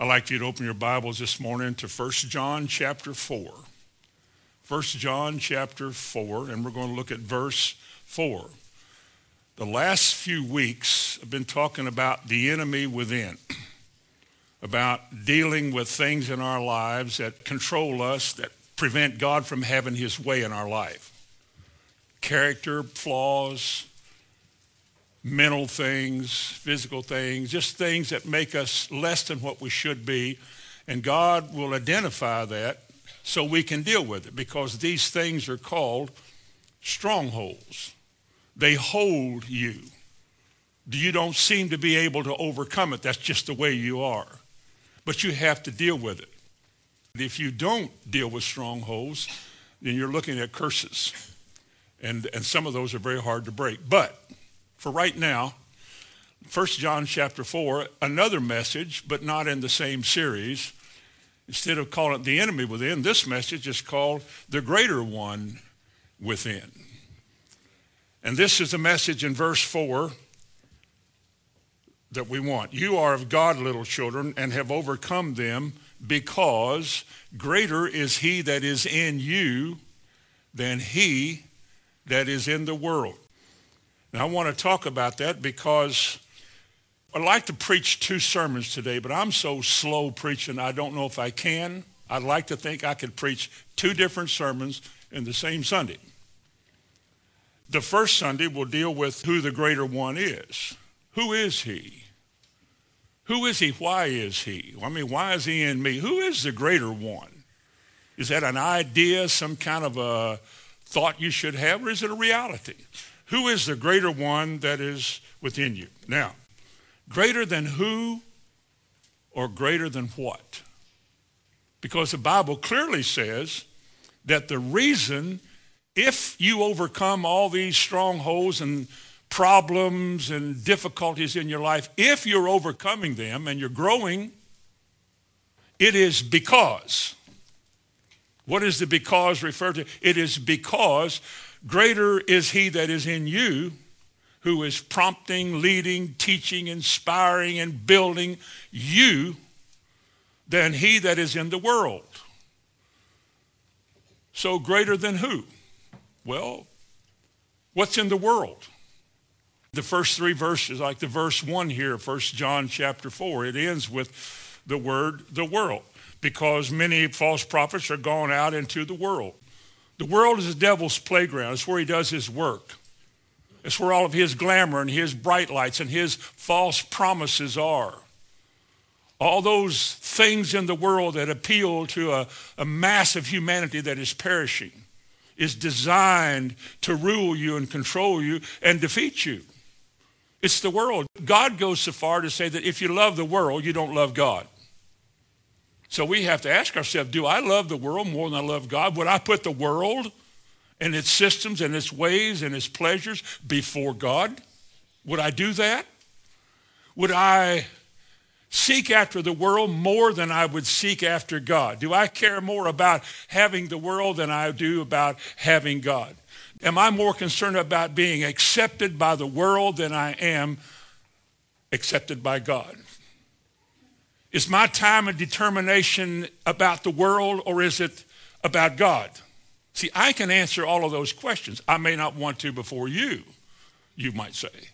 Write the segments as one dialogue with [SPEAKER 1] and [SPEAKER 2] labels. [SPEAKER 1] I'd like you to open your Bibles this morning to 1 John chapter 4. 1 John chapter 4, and we're going to look at verse 4. The last few weeks, I've been talking about the enemy within, about dealing with things in our lives that control us, that prevent God from having his way in our life. Character flaws, mental things, physical things, just things that make us less than what we should be. And God will identify that so we can deal with it because these things are called strongholds. They hold you. You don't seem to be able to overcome it. That's just the way you are. But you have to deal with it. If you don't deal with strongholds, then you're looking at curses. And, and some of those are very hard to break. But for right now, 1 John chapter 4, another message, but not in the same series. Instead of calling it the enemy within, this message is called the greater one within. And this is the message in verse 4 that we want. You are of God, little children, and have overcome them because greater is he that is in you than he that is in the world. And I want to talk about that because I'd like to preach two sermons today, but I'm so slow preaching, I don't know if I can. I'd like to think I could preach two different sermons in the same Sunday. The first Sunday will deal with who the greater one is. Who is he? Who is he? Why is he? I mean, why is he in me? Who is the greater one? Is that an idea, some kind of a thought you should have, or is it a reality? Who is the greater one that is within you? Now, greater than who or greater than what? Because the Bible clearly says that the reason if you overcome all these strongholds and problems and difficulties in your life, if you're overcoming them and you're growing, it is because. What is the because referred to? It is because Greater is he that is in you who is prompting, leading, teaching, inspiring, and building you than he that is in the world. So greater than who? Well, what's in the world? The first three verses, like the verse one here, First John chapter 4, it ends with the word the world, because many false prophets are gone out into the world. The world is the devil's playground. It's where he does his work. It's where all of his glamour and his bright lights and his false promises are. All those things in the world that appeal to a, a mass of humanity that is perishing is designed to rule you and control you and defeat you. It's the world. God goes so far to say that if you love the world, you don't love God. So we have to ask ourselves, do I love the world more than I love God? Would I put the world and its systems and its ways and its pleasures before God? Would I do that? Would I seek after the world more than I would seek after God? Do I care more about having the world than I do about having God? Am I more concerned about being accepted by the world than I am accepted by God? Is my time and determination about the world or is it about God? See, I can answer all of those questions. I may not want to before you, you might say.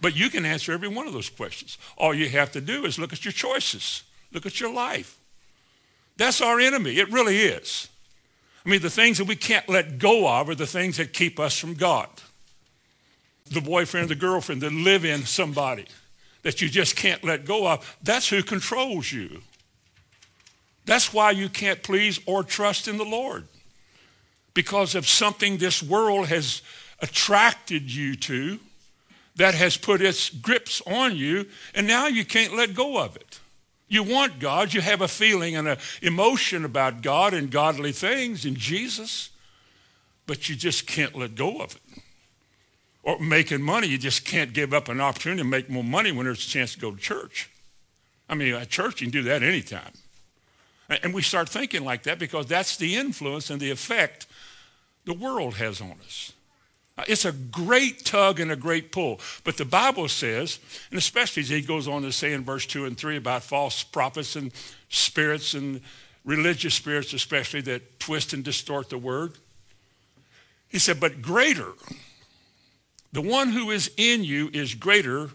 [SPEAKER 1] But you can answer every one of those questions. All you have to do is look at your choices, look at your life. That's our enemy. It really is. I mean, the things that we can't let go of are the things that keep us from God. The boyfriend, the girlfriend the live in somebody that you just can't let go of, that's who controls you. That's why you can't please or trust in the Lord. Because of something this world has attracted you to that has put its grips on you, and now you can't let go of it. You want God, you have a feeling and an emotion about God and godly things and Jesus, but you just can't let go of it or making money, you just can't give up an opportunity to make more money when there's a chance to go to church. I mean, at church, you can do that anytime. And we start thinking like that because that's the influence and the effect the world has on us. Uh, it's a great tug and a great pull. But the Bible says, and especially as he goes on to say in verse 2 and 3 about false prophets and spirits and religious spirits especially that twist and distort the word. He said, but greater the one who is in you is greater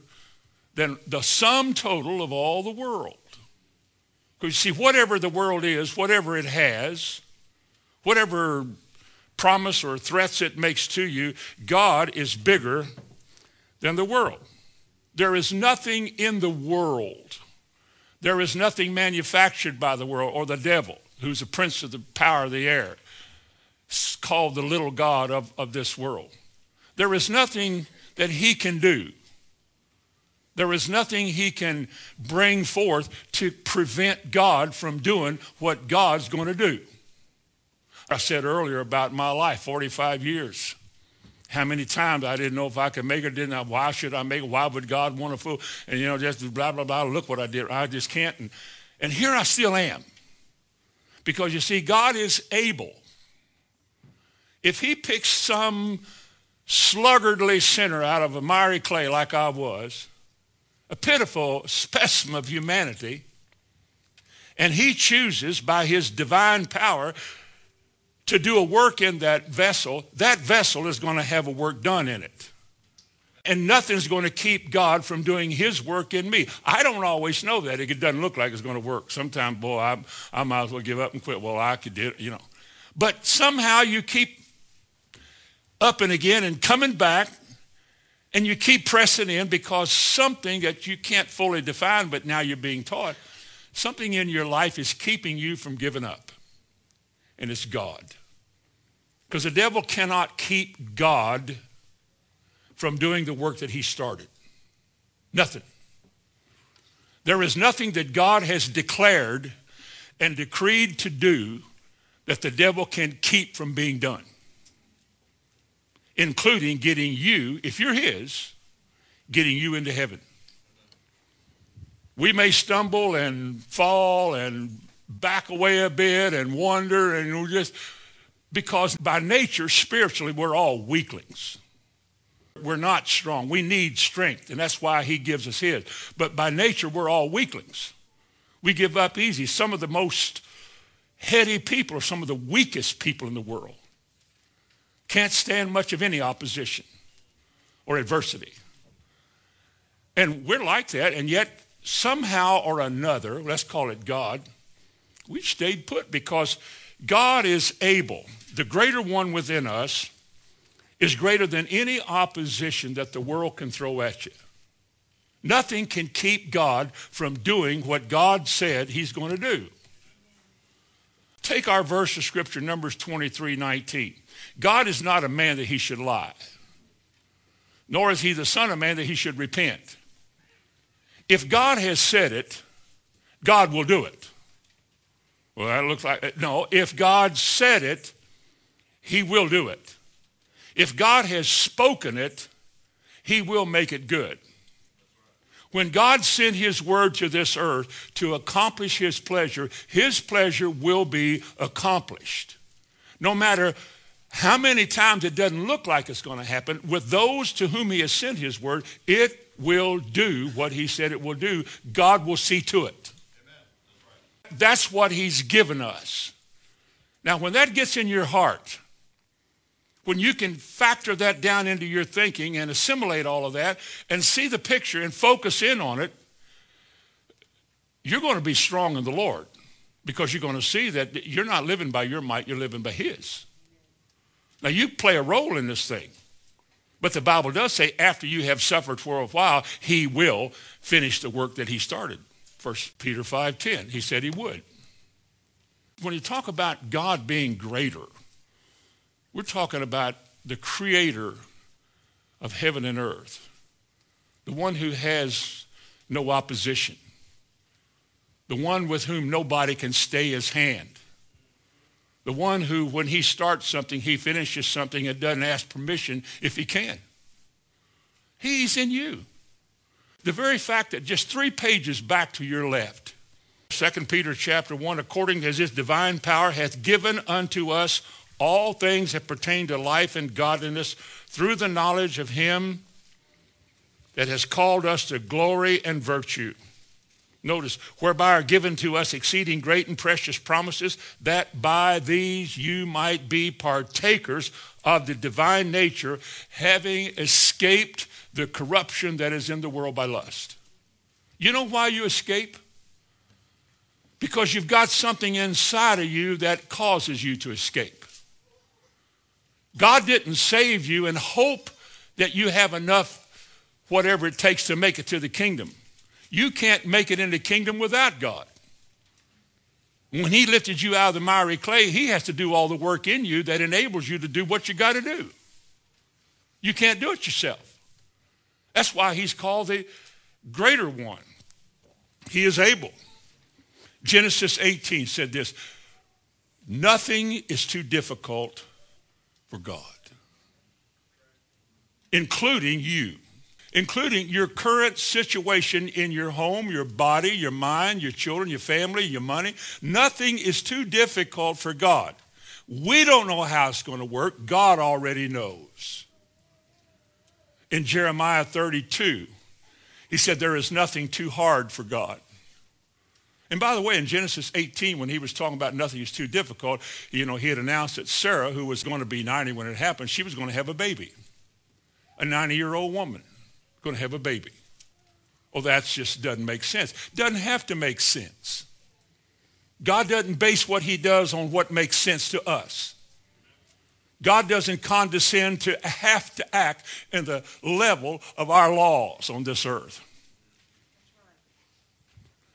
[SPEAKER 1] than the sum total of all the world. Because you see, whatever the world is, whatever it has, whatever promise or threats it makes to you, God is bigger than the world. There is nothing in the world. There is nothing manufactured by the world or the devil, who's the prince of the power of the air, called the little God of, of this world. There is nothing that he can do. There is nothing he can bring forth to prevent God from doing what God's going to do. I said earlier about my life, 45 years. How many times I didn't know if I could make it, didn't I? Why should I make it? Why would God want to fool? And, you know, just blah, blah, blah. Look what I did. I just can't. And, and here I still am. Because you see, God is able. If he picks some sluggardly sinner out of a miry clay like I was, a pitiful specimen of humanity, and he chooses by his divine power to do a work in that vessel, that vessel is going to have a work done in it. And nothing's going to keep God from doing his work in me. I don't always know that. It doesn't look like it's going to work. Sometimes, boy, I, I might as well give up and quit. Well, I could do it, you know. But somehow you keep up and again and coming back. And you keep pressing in because something that you can't fully define, but now you're being taught, something in your life is keeping you from giving up. And it's God. Because the devil cannot keep God from doing the work that he started. Nothing. There is nothing that God has declared and decreed to do that the devil can keep from being done including getting you, if you're his, getting you into heaven. We may stumble and fall and back away a bit and wonder and we're just because by nature spiritually we're all weaklings we're not strong we need strength and that's why he gives us his but by nature we're all weaklings we give up easy some of the most heady people are some of the weakest people in the world can't stand much of any opposition or adversity. And we're like that, and yet somehow or another, let's call it God, we've stayed put because God is able. The greater one within us is greater than any opposition that the world can throw at you. Nothing can keep God from doing what God said he's going to do. Take our verse of scripture, Numbers 23, 19. God is not a man that he should lie, nor is he the son of man that he should repent. If God has said it, God will do it. Well, that looks like, no, if God said it, he will do it. If God has spoken it, he will make it good. When God sent his word to this earth to accomplish his pleasure, his pleasure will be accomplished. No matter how many times it doesn't look like it's going to happen, with those to whom he has sent his word, it will do what he said it will do. God will see to it. That's, right. That's what he's given us. Now, when that gets in your heart, when you can factor that down into your thinking and assimilate all of that and see the picture and focus in on it, you're going to be strong in the Lord because you're going to see that you're not living by your might, you're living by his. Now, you play a role in this thing. But the Bible does say, after you have suffered for a while, he will finish the work that he started. 1 Peter 5.10, he said he would. When you talk about God being greater, we're talking about the creator of heaven and earth, the one who has no opposition, the one with whom nobody can stay his hand, the one who, when he starts something, he finishes something and doesn't ask permission if he can. He's in you. The very fact that just three pages back to your left, 2 Peter chapter 1, according as his divine power hath given unto us all things that pertain to life and godliness through the knowledge of him that has called us to glory and virtue Notice, whereby are given to us exceeding great and precious promises, that by these you might be partakers of the divine nature, having escaped the corruption that is in the world by lust. You know why you escape? Because you've got something inside of you that causes you to escape. God didn't save you and hope that you have enough, whatever it takes to make it to the kingdom. You can't make it in the kingdom without God. When he lifted you out of the miry clay, he has to do all the work in you that enables you to do what you got to do. You can't do it yourself. That's why he's called the greater one. He is able. Genesis 18 said this Nothing is too difficult for God, including you including your current situation in your home, your body, your mind, your children, your family, your money. Nothing is too difficult for God. We don't know how it's going to work. God already knows. In Jeremiah 32, he said, There is nothing too hard for God. And by the way, in Genesis 18, when he was talking about nothing is too difficult, you know, he had announced that Sarah, who was going to be 90 when it happened, she was going to have a baby, a 90-year-old woman going to have a baby. Oh, that just doesn't make sense. Doesn't have to make sense. God doesn't base what he does on what makes sense to us. God doesn't condescend to have to act in the level of our laws on this earth.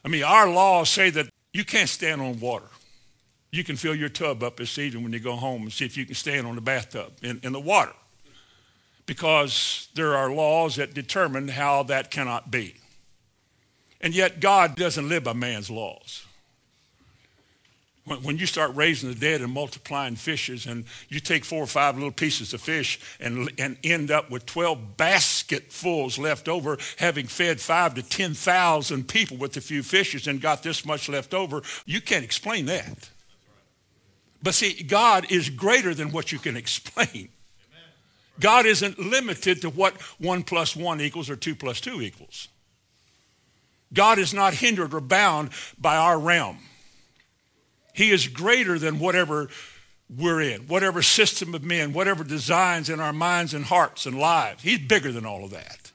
[SPEAKER 1] I mean, our laws say that you can't stand on water. You can fill your tub up this evening when you go home and see if you can stand on the bathtub in, in the water because there are laws that determine how that cannot be. And yet, God doesn't live by man's laws. When you start raising the dead and multiplying fishes, and you take four or five little pieces of fish and, and end up with 12 basketfuls left over, having fed five to 10,000 people with a few fishes and got this much left over, you can't explain that. But see, God is greater than what you can explain. God isn't limited to what 1 plus 1 equals or 2 plus 2 equals. God is not hindered or bound by our realm. He is greater than whatever we're in, whatever system of men, whatever designs in our minds and hearts and lives. He's bigger than all of that.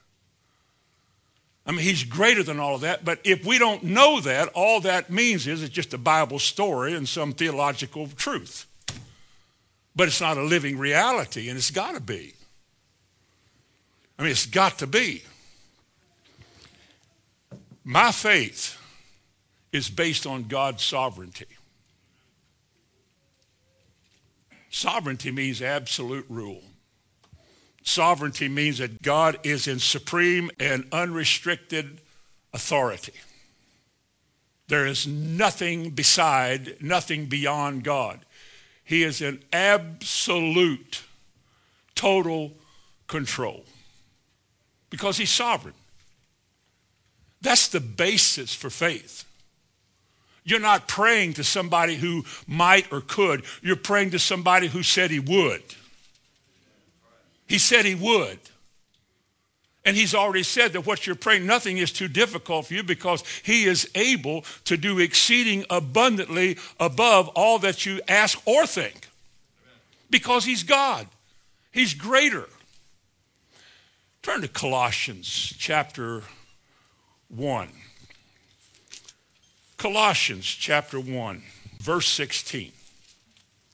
[SPEAKER 1] I mean, he's greater than all of that, but if we don't know that, all that means is it's just a Bible story and some theological truth. But it's not a living reality, and it's got to be. I mean, it's got to be. My faith is based on God's sovereignty. Sovereignty means absolute rule. Sovereignty means that God is in supreme and unrestricted authority. There is nothing beside, nothing beyond God. He is in absolute, total control because he's sovereign. That's the basis for faith. You're not praying to somebody who might or could. You're praying to somebody who said he would. He said he would. And he's already said that what you're praying, nothing is too difficult for you because he is able to do exceeding abundantly above all that you ask or think. Because he's God, he's greater. Turn to Colossians chapter 1. Colossians chapter 1, verse 16.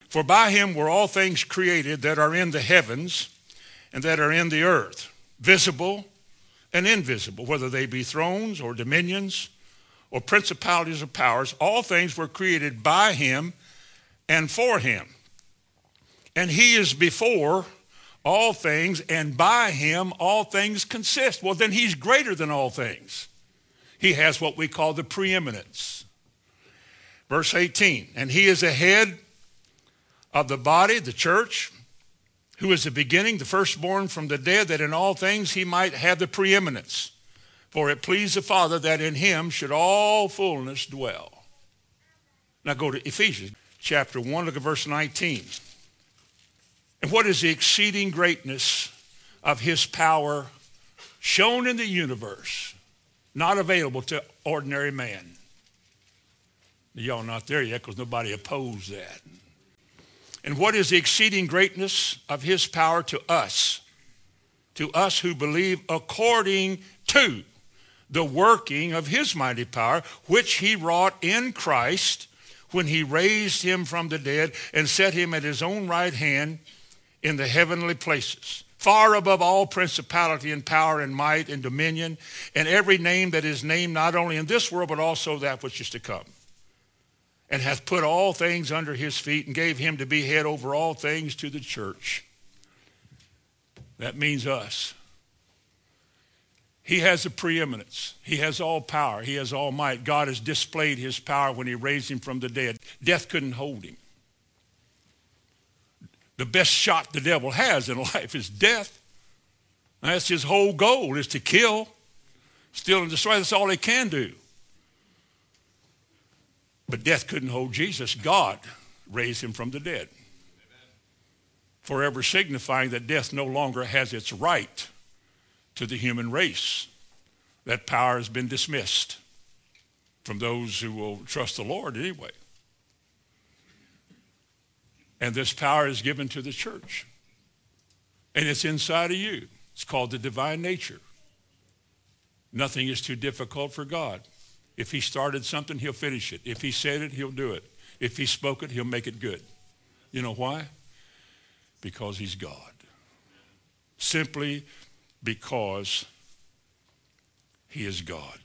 [SPEAKER 1] For by him were all things created that are in the heavens and that are in the earth visible and invisible, whether they be thrones or dominions or principalities or powers, all things were created by him and for him. And he is before all things, and by him all things consist. Well, then he's greater than all things. He has what we call the preeminence. Verse 18, and he is ahead head of the body, the church, who is the beginning, the firstborn from the dead, that in all things he might have the preeminence. For it pleased the Father that in him should all fullness dwell. Now go to Ephesians chapter 1, look at verse 19. And what is the exceeding greatness of his power shown in the universe, not available to ordinary man? Y'all not there yet because nobody opposed that. And what is the exceeding greatness of his power to us? To us who believe according to the working of his mighty power, which he wrought in Christ when he raised him from the dead and set him at his own right hand in the heavenly places, far above all principality and power and might and dominion and every name that is named not only in this world but also that which is to come and hath put all things under his feet and gave him to be head over all things to the church. That means us. He has a preeminence. He has all power. He has all might. God has displayed his power when he raised him from the dead. Death couldn't hold him. The best shot the devil has in life is death. That's his whole goal is to kill, steal, and destroy. That's all he can do. But death couldn't hold Jesus. God raised him from the dead, forever signifying that death no longer has its right to the human race. That power has been dismissed from those who will trust the Lord anyway. And this power is given to the church. And it's inside of you. It's called the divine nature. Nothing is too difficult for God. If he started something, he'll finish it. If he said it, he'll do it. If he spoke it, he'll make it good. You know why? Because he's God. Simply because he is God.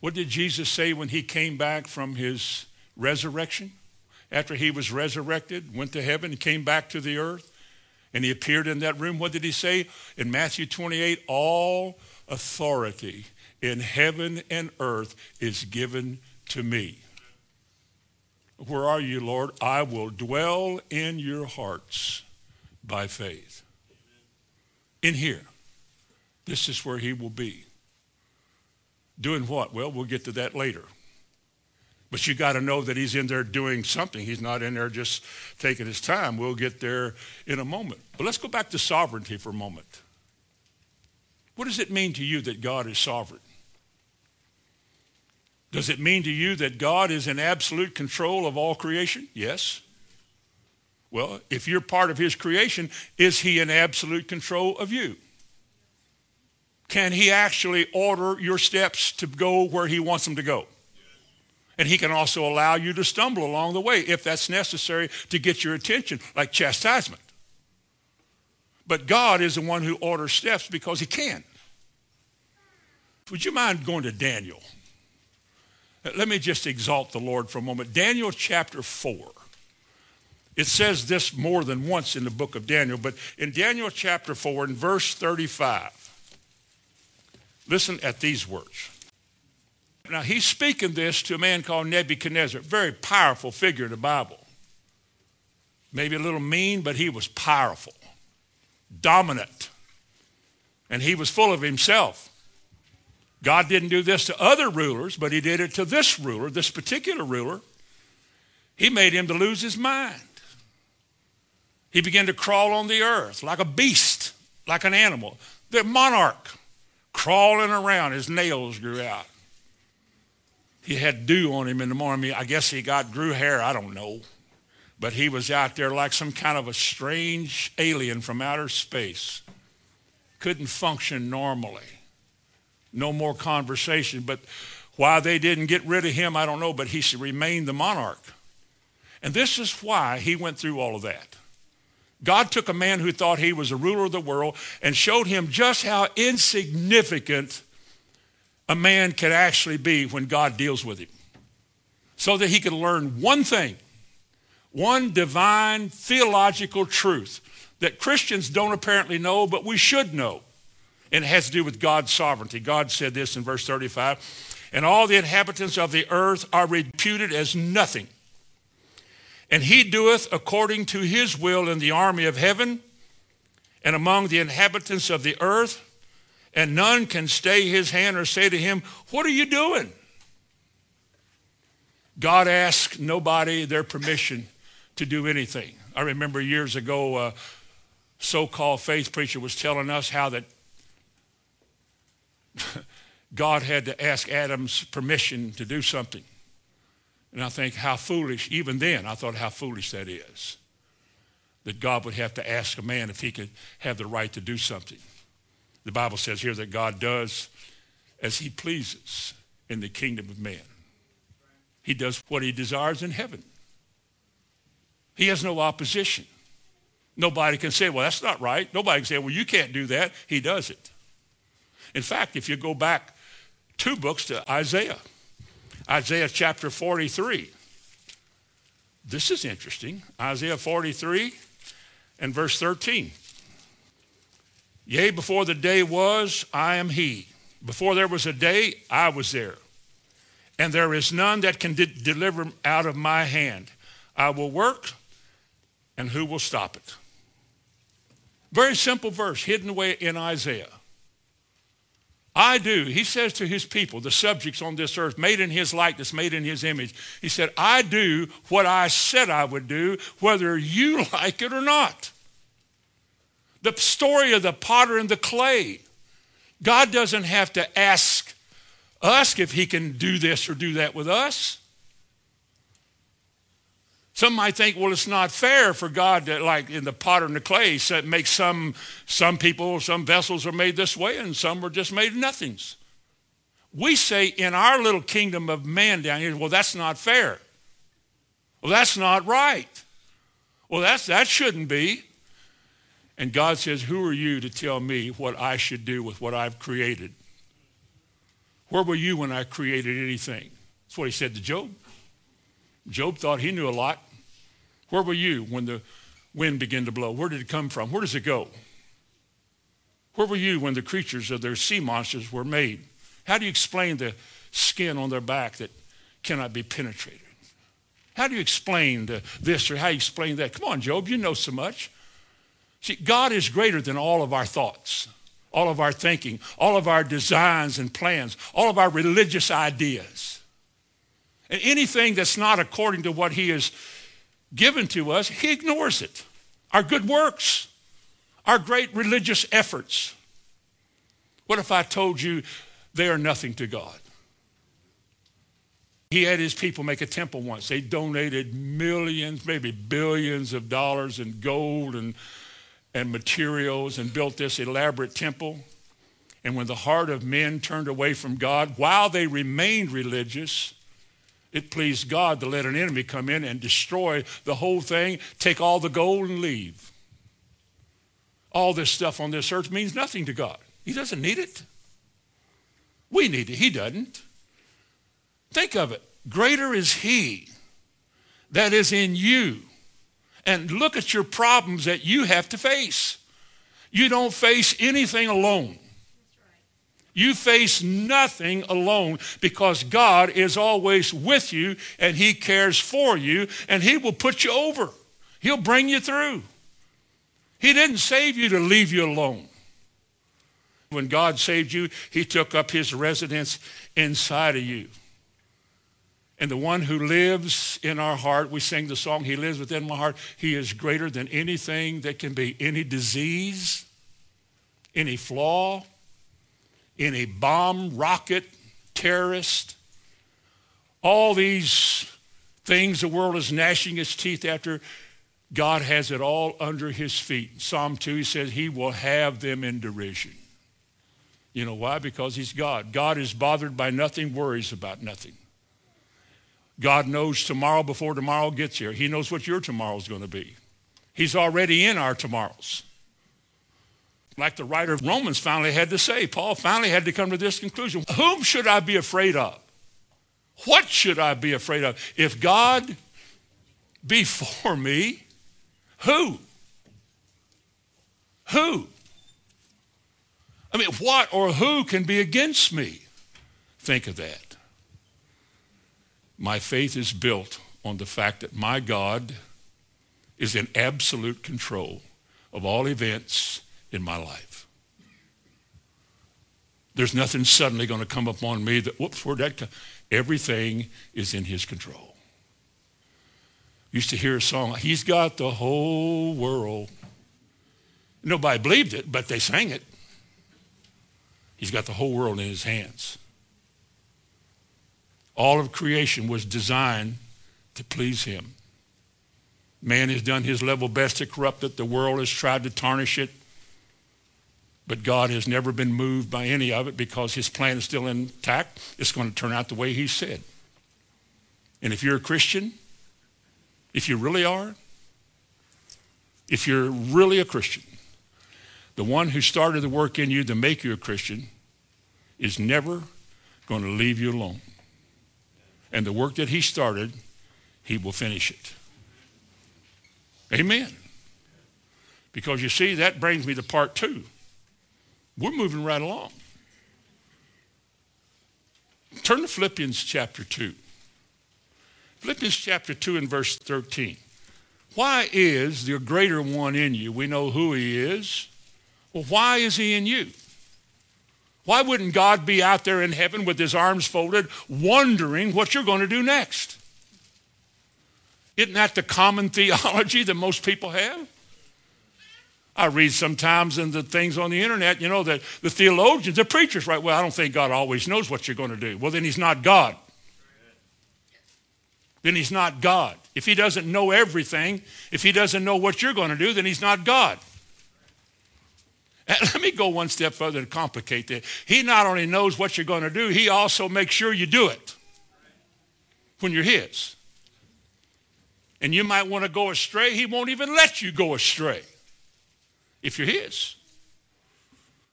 [SPEAKER 1] What did Jesus say when he came back from his resurrection? After he was resurrected, went to heaven, came back to the earth, and he appeared in that room, what did he say? In Matthew 28, all authority in heaven and earth is given to me. Where are you, Lord? I will dwell in your hearts by faith. In here. This is where he will be. Doing what? Well, we'll get to that later. But you got to know that he's in there doing something. He's not in there just taking his time. We'll get there in a moment. But let's go back to sovereignty for a moment. What does it mean to you that God is sovereign? Does it mean to you that God is in absolute control of all creation? Yes. Well, if you're part of his creation, is he in absolute control of you? Can he actually order your steps to go where he wants them to go? And he can also allow you to stumble along the way if that's necessary to get your attention, like chastisement. But God is the one who orders steps because he can. Would you mind going to Daniel? Let me just exalt the Lord for a moment. Daniel chapter 4. It says this more than once in the book of Daniel, but in Daniel chapter 4, in verse 35, listen at these words. Now, he's speaking this to a man called Nebuchadnezzar, very powerful figure in the Bible. Maybe a little mean, but he was powerful, dominant, and he was full of himself. God didn't do this to other rulers, but he did it to this ruler, this particular ruler. He made him to lose his mind. He began to crawl on the earth like a beast, like an animal. The monarch crawling around, his nails grew out. He had dew on him in the morning. I guess he got grew hair, I don't know. But he was out there like some kind of a strange alien from outer space. Couldn't function normally no more conversation. But why they didn't get rid of him, I don't know, but he remained the monarch. And this is why he went through all of that. God took a man who thought he was a ruler of the world and showed him just how insignificant a man can actually be when God deals with him. So that he could learn one thing, one divine theological truth that Christians don't apparently know, but we should know. And it has to do with God's sovereignty. God said this in verse 35 And all the inhabitants of the earth are reputed as nothing. And he doeth according to his will in the army of heaven and among the inhabitants of the earth. And none can stay his hand or say to him, What are you doing? God asked nobody their permission to do anything. I remember years ago, a so called faith preacher was telling us how that God had to ask Adam's permission to do something. And I think how foolish, even then, I thought how foolish that is. That God would have to ask a man if he could have the right to do something. The Bible says here that God does as he pleases in the kingdom of man. He does what he desires in heaven. He has no opposition. Nobody can say, well, that's not right. Nobody can say, well, you can't do that. He does it. In fact, if you go back two books to Isaiah, Isaiah chapter 43. This is interesting. Isaiah 43 and verse 13. Yea, before the day was, I am he. Before there was a day, I was there. And there is none that can de- deliver out of my hand. I will work, and who will stop it? Very simple verse hidden away in Isaiah. I do, he says to his people, the subjects on this earth, made in his likeness, made in his image, he said, I do what I said I would do, whether you like it or not. The story of the potter and the clay. God doesn't have to ask us if he can do this or do that with us. Some might think, well, it's not fair for God to, like in the potter and the clay, make some, some people, some vessels are made this way and some are just made nothings. We say in our little kingdom of man down here, well, that's not fair. Well, that's not right. Well, that's, that shouldn't be. And God says, Who are you to tell me what I should do with what I've created? Where were you when I created anything? That's what he said to Job. Job thought he knew a lot. Where were you when the wind began to blow? Where did it come from? Where does it go? Where were you when the creatures of their sea monsters were made? How do you explain the skin on their back that cannot be penetrated? How do you explain the, this or how do you explain that? Come on, Job, you know so much. See, God is greater than all of our thoughts, all of our thinking, all of our designs and plans, all of our religious ideas. And anything that's not according to what he is given to us, he ignores it. Our good works, our great religious efforts. What if I told you they are nothing to God? He had his people make a temple once. They donated millions, maybe billions of dollars in gold and, and materials and built this elaborate temple. And when the heart of men turned away from God, while they remained religious, it pleased God to let an enemy come in and destroy the whole thing, take all the gold and leave. All this stuff on this earth means nothing to God. He doesn't need it. We need it. He doesn't. Think of it. Greater is He that is in you. And look at your problems that you have to face. You don't face anything alone. You face nothing alone because God is always with you and He cares for you and He will put you over. He'll bring you through. He didn't save you to leave you alone. When God saved you, He took up His residence inside of you. And the one who lives in our heart, we sing the song, He lives within my heart. He is greater than anything that can be, any disease, any flaw, in a bomb, rocket, terrorist, all these things the world is gnashing its teeth after. God has it all under his feet. Psalm 2 he says he will have them in derision. You know why? Because he's God. God is bothered by nothing, worries about nothing. God knows tomorrow before tomorrow gets here. He knows what your tomorrow's going to be. He's already in our tomorrows like the writer of Romans finally had to say. Paul finally had to come to this conclusion Whom should I be afraid of? What should I be afraid of? If God be for me, who? Who? I mean, what or who can be against me? Think of that. My faith is built on the fact that my God is in absolute control of all events in my life. There's nothing suddenly going to come upon me that, whoops, where'd that come? Everything is in his control. Used to hear a song, he's got the whole world. Nobody believed it, but they sang it. He's got the whole world in his hands. All of creation was designed to please him. Man has done his level best to corrupt it. The world has tried to tarnish it. But God has never been moved by any of it because his plan is still intact. It's going to turn out the way he said. And if you're a Christian, if you really are, if you're really a Christian, the one who started the work in you to make you a Christian is never going to leave you alone. And the work that he started, he will finish it. Amen. Because you see, that brings me to part two. We're moving right along. Turn to Philippians chapter 2. Philippians chapter 2 and verse 13. Why is the greater one in you? We know who he is. Well, why is he in you? Why wouldn't God be out there in heaven with his arms folded, wondering what you're going to do next? Isn't that the common theology that most people have? I read sometimes in the things on the internet, you know, that the theologians, the preachers, right? Well, I don't think God always knows what you're going to do. Well, then he's not God. Then he's not God. If he doesn't know everything, if he doesn't know what you're going to do, then he's not God. And let me go one step further to complicate that. He not only knows what you're going to do, he also makes sure you do it when you're his. And you might want to go astray, he won't even let you go astray if you're His.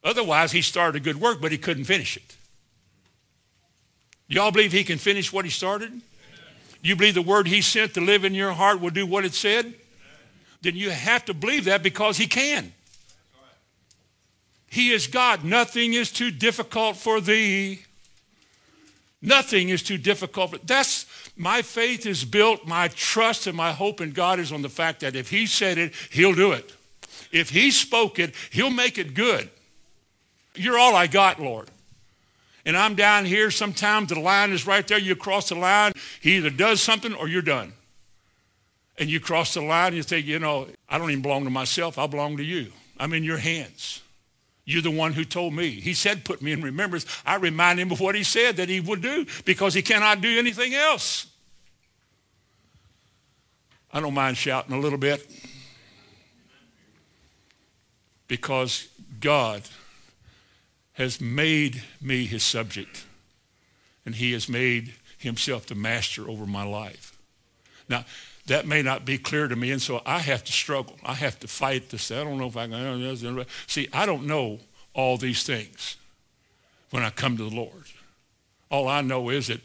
[SPEAKER 1] Otherwise, He started a good work, but He couldn't finish it. Y'all believe He can finish what He started? You believe the word He sent to live in your heart will do what it said? Then you have to believe that because He can. He is God. Nothing is too difficult for thee. Nothing is too difficult. That's my faith is built, my trust and my hope in God is on the fact that if He said it, He'll do it. If he spoke it, he'll make it good. You're all I got, Lord. And I'm down here. Sometimes the line is right there. You cross the line. He either does something or you're done. And you cross the line and you think, you know, I don't even belong to myself. I belong to you. I'm in your hands. You're the one who told me. He said, put me in remembrance. I remind him of what he said that he would do because he cannot do anything else. I don't mind shouting a little bit because God has made me his subject and he has made himself the master over my life. Now, that may not be clear to me, and so I have to struggle. I have to fight this. I don't know if I can. See, I don't know all these things when I come to the Lord. All I know is that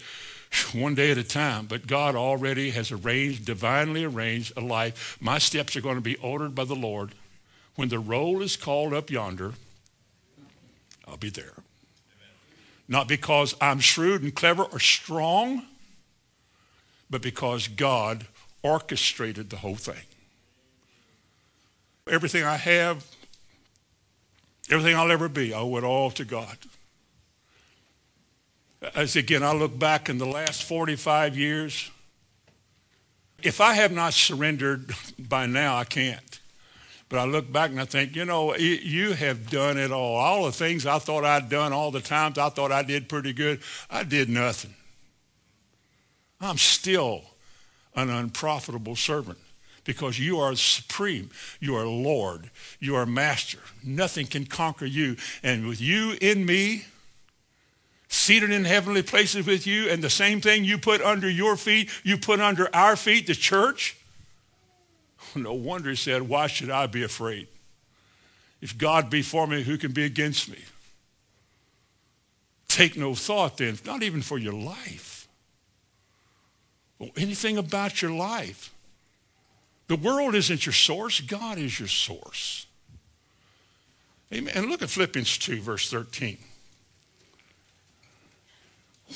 [SPEAKER 1] one day at a time, but God already has arranged, divinely arranged a life. My steps are going to be ordered by the Lord when the roll is called up yonder, I'll be there. Not because I'm shrewd and clever or strong, but because God orchestrated the whole thing. Everything I have, everything I'll ever be, I owe it all to God. As again, I look back in the last 45 years, if I have not surrendered by now, I can't. But I look back and I think, you know, you have done it all. All the things I thought I'd done, all the times I thought I did pretty good, I did nothing. I'm still an unprofitable servant because you are supreme. You are Lord. You are master. Nothing can conquer you. And with you in me, seated in heavenly places with you, and the same thing you put under your feet, you put under our feet, the church, No wonder he said, Why should I be afraid? If God be for me, who can be against me? Take no thought then, not even for your life. Or anything about your life. The world isn't your source, God is your source. Amen. And look at Philippians 2, verse 13.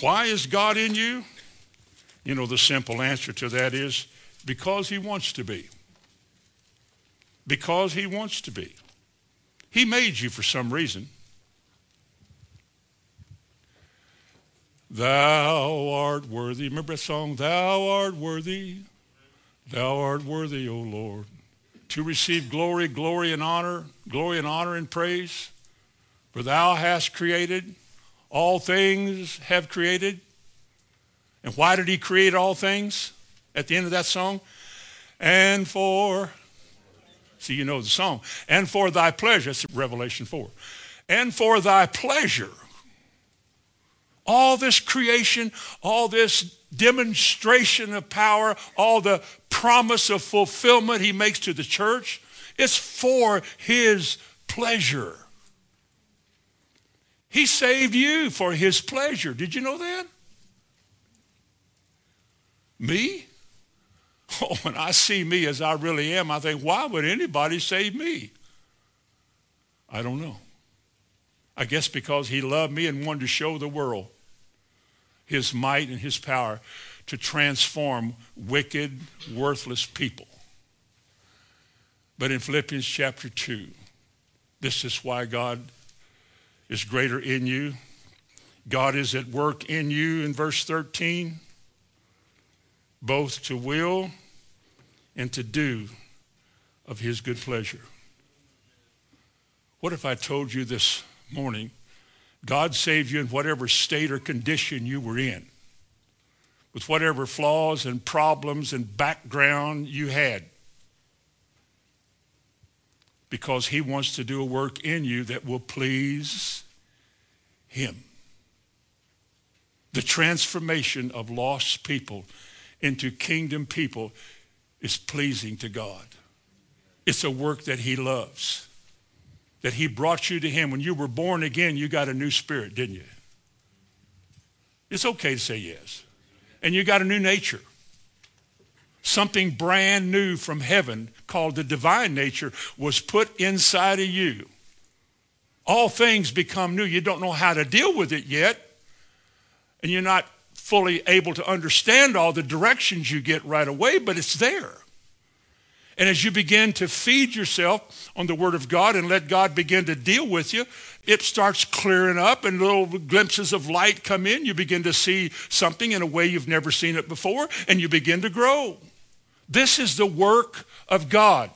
[SPEAKER 1] Why is God in you? You know, the simple answer to that is because he wants to be because he wants to be. He made you for some reason. Thou art worthy. Remember that song? Thou art worthy. Thou art worthy, O Lord, to receive glory, glory and honor, glory and honor and praise. For thou hast created, all things have created. And why did he create all things at the end of that song? And for See, you know the song. And for thy pleasure, that's Revelation 4. And for thy pleasure, all this creation, all this demonstration of power, all the promise of fulfillment he makes to the church, it's for his pleasure. He saved you for his pleasure. Did you know that? Me? Oh, when I see me as I really am, I think, why would anybody save me? I don't know. I guess because he loved me and wanted to show the world his might and his power to transform wicked, worthless people. But in Philippians chapter 2, this is why God is greater in you. God is at work in you in verse 13, both to will and to do of his good pleasure. What if I told you this morning, God saved you in whatever state or condition you were in, with whatever flaws and problems and background you had, because he wants to do a work in you that will please him. The transformation of lost people into kingdom people is pleasing to God. It's a work that he loves, that he brought you to him. When you were born again, you got a new spirit, didn't you? It's okay to say yes. And you got a new nature, something brand new from heaven called the divine nature was put inside of you. All things become new. You don't know how to deal with it yet, and you're not fully able to understand all the directions you get right away, but it's there. And as you begin to feed yourself on the Word of God and let God begin to deal with you, it starts clearing up and little glimpses of light come in. You begin to see something in a way you've never seen it before, and you begin to grow. This is the work of God.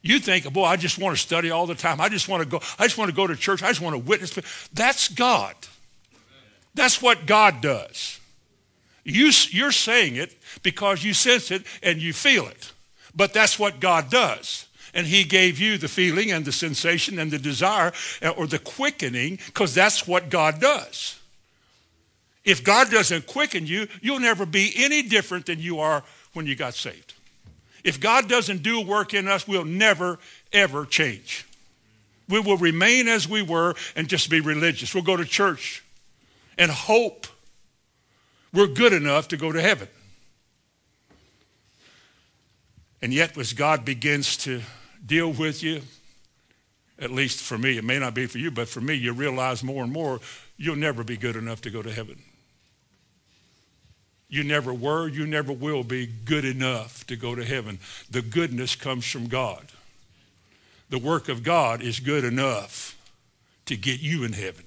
[SPEAKER 1] You think, boy, I just want to study all the time. I just want to go. I just want to go to church. I just want to witness. That's God. That's what God does. You, you're saying it because you sense it and you feel it. But that's what God does. And he gave you the feeling and the sensation and the desire uh, or the quickening because that's what God does. If God doesn't quicken you, you'll never be any different than you are when you got saved. If God doesn't do work in us, we'll never, ever change. We will remain as we were and just be religious. We'll go to church and hope we're good enough to go to heaven. And yet, as God begins to deal with you, at least for me, it may not be for you, but for me, you realize more and more you'll never be good enough to go to heaven. You never were, you never will be good enough to go to heaven. The goodness comes from God. The work of God is good enough to get you in heaven.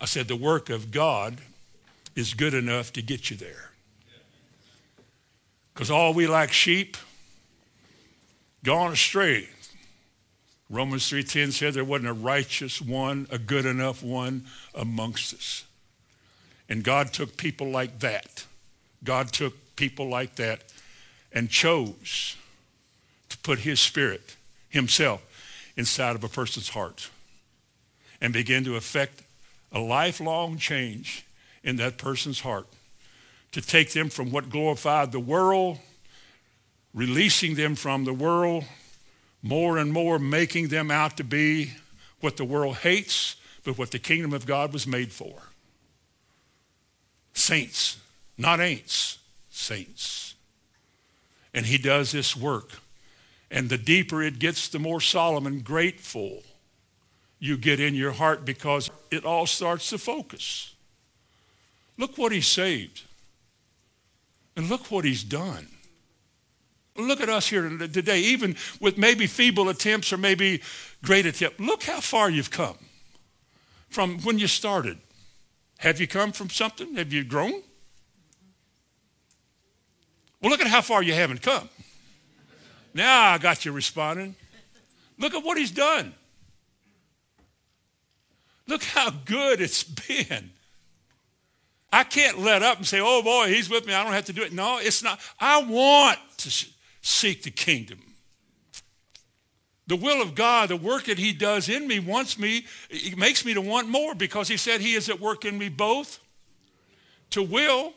[SPEAKER 1] I said, the work of God is good enough to get you there. Because all we like sheep, gone astray. Romans 3.10 said there wasn't a righteous one, a good enough one amongst us. And God took people like that. God took people like that and chose to put his spirit, himself, inside of a person's heart and begin to affect a lifelong change in that person's heart to take them from what glorified the world, releasing them from the world, more and more making them out to be what the world hates, but what the kingdom of God was made for. Saints, not ain'ts, saints. And he does this work. And the deeper it gets, the more Solomon grateful you get in your heart because it all starts to focus. Look what he saved. And look what he's done. Look at us here today, even with maybe feeble attempts or maybe great attempts. Look how far you've come from when you started. Have you come from something? Have you grown? Well, look at how far you haven't come. Now I got you responding. Look at what he's done. Look how good it's been. I can't let up and say, oh boy, he's with me. I don't have to do it. No, it's not. I want to seek the kingdom. The will of God, the work that he does in me wants me, it makes me to want more because he said he is at work in me both to will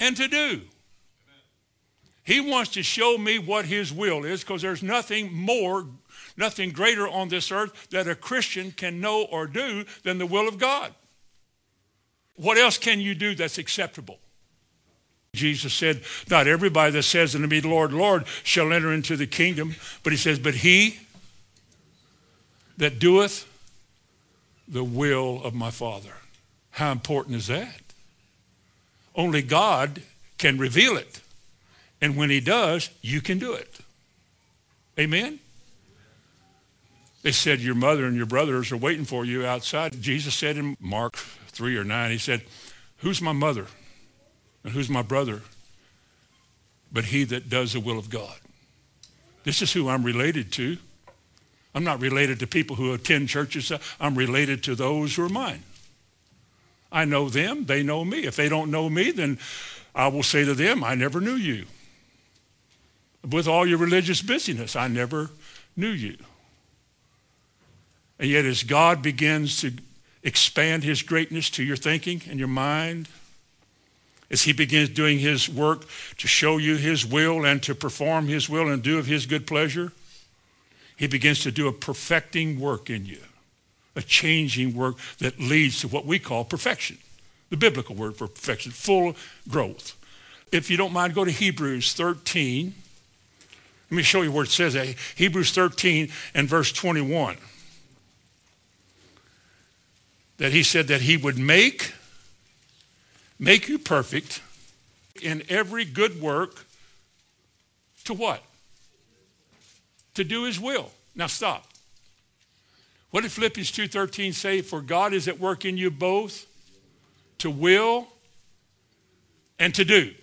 [SPEAKER 1] and to do. He wants to show me what his will is because there's nothing more nothing greater on this earth that a Christian can know or do than the will of God. What else can you do that's acceptable? Jesus said, Not everybody that says unto me, Lord, Lord, shall enter into the kingdom. But he says, But he that doeth the will of my Father. How important is that? Only God can reveal it. And when he does, you can do it. Amen? They said, Your mother and your brothers are waiting for you outside. Jesus said in Mark 3 or 9, He said, Who's my mother and who's my brother? But he that does the will of God. This is who I'm related to. I'm not related to people who attend churches. I'm related to those who are mine. I know them. They know me. If they don't know me, then I will say to them, I never knew you. With all your religious busyness, I never knew you. And yet, as God begins to expand his greatness to your thinking and your mind, as he begins doing his work to show you his will and to perform his will and do of his good pleasure, he begins to do a perfecting work in you, a changing work that leads to what we call perfection, the biblical word for perfection, full growth. If you don't mind, go to Hebrews 13. Let me show you where it says that. Hebrews 13 and verse 21 that he said that he would make make you perfect in every good work to what? To do his will. Now stop. What did Philippians 2:13 say? For God is at work in you both to will and to do.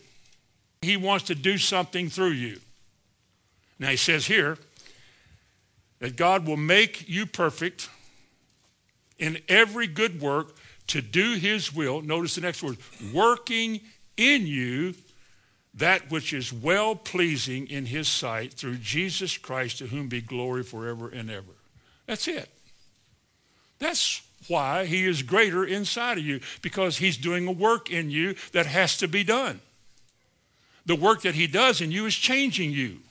[SPEAKER 1] He wants to do something through you. Now he says here that God will make you perfect in every good work to do his will. Notice the next word working in you that which is well pleasing in his sight through Jesus Christ, to whom be glory forever and ever. That's it. That's why he is greater inside of you, because he's doing a work in you that has to be done. The work that he does in you is changing you.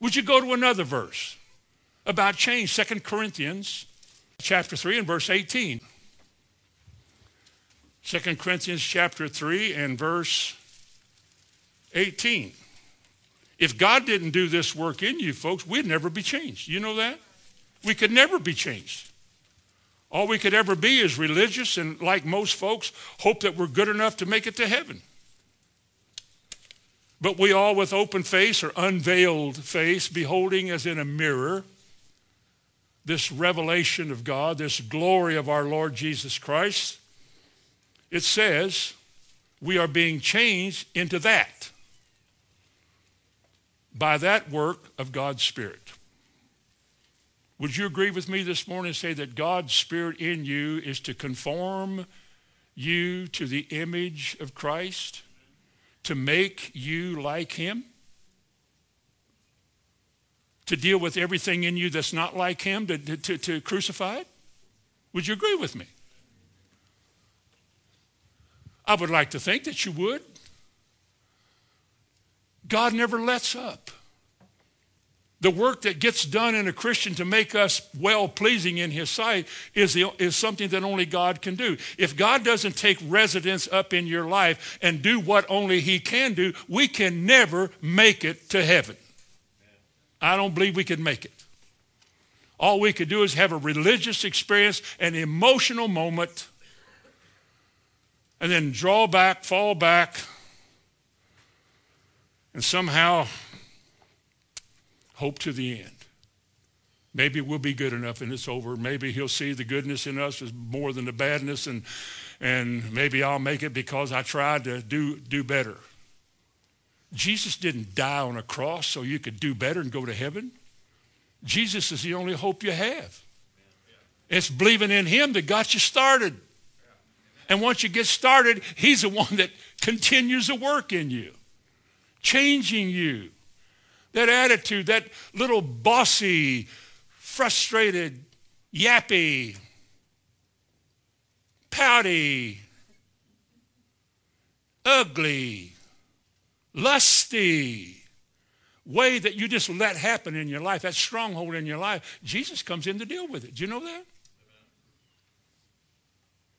[SPEAKER 1] Would you go to another verse about change? Second Corinthians chapter 3 and verse 18. 2 Corinthians chapter 3 and verse 18. If God didn't do this work in you, folks, we'd never be changed. You know that? We could never be changed. All we could ever be is religious and, like most folks, hope that we're good enough to make it to heaven. But we all, with open face or unveiled face, beholding as in a mirror, this revelation of God, this glory of our Lord Jesus Christ, it says we are being changed into that by that work of God's Spirit. Would you agree with me this morning and say that God's Spirit in you is to conform you to the image of Christ, to make you like him? to deal with everything in you that's not like him, to, to, to crucify it? Would you agree with me? I would like to think that you would. God never lets up. The work that gets done in a Christian to make us well pleasing in his sight is, the, is something that only God can do. If God doesn't take residence up in your life and do what only he can do, we can never make it to heaven. I don't believe we could make it. All we could do is have a religious experience, an emotional moment, and then draw back, fall back, and somehow hope to the end. Maybe we'll be good enough and it's over. Maybe he'll see the goodness in us is more than the badness, and, and maybe I'll make it because I tried to do, do better. Jesus didn't die on a cross so you could do better and go to heaven. Jesus is the only hope you have. It's believing in him that got you started. And once you get started, he's the one that continues the work in you, changing you. That attitude, that little bossy, frustrated, yappy, pouty, ugly, lusty way that you just let happen in your life, that stronghold in your life, Jesus comes in to deal with it. Do you know that?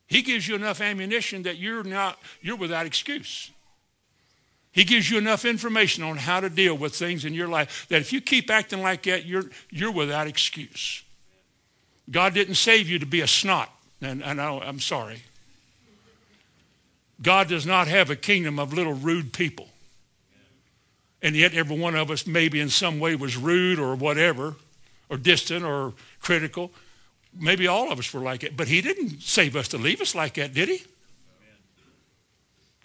[SPEAKER 1] He gives you enough ammunition that you're not you're without excuse. He gives you enough information on how to deal with things in your life that if you keep acting like that, you're you're without excuse. God didn't save you to be a snot, and, and I, I'm sorry. God does not have a kingdom of little rude people. And yet, every one of us, maybe in some way, was rude or whatever, or distant or critical. Maybe all of us were like it, but He didn't save us to leave us like that, did He?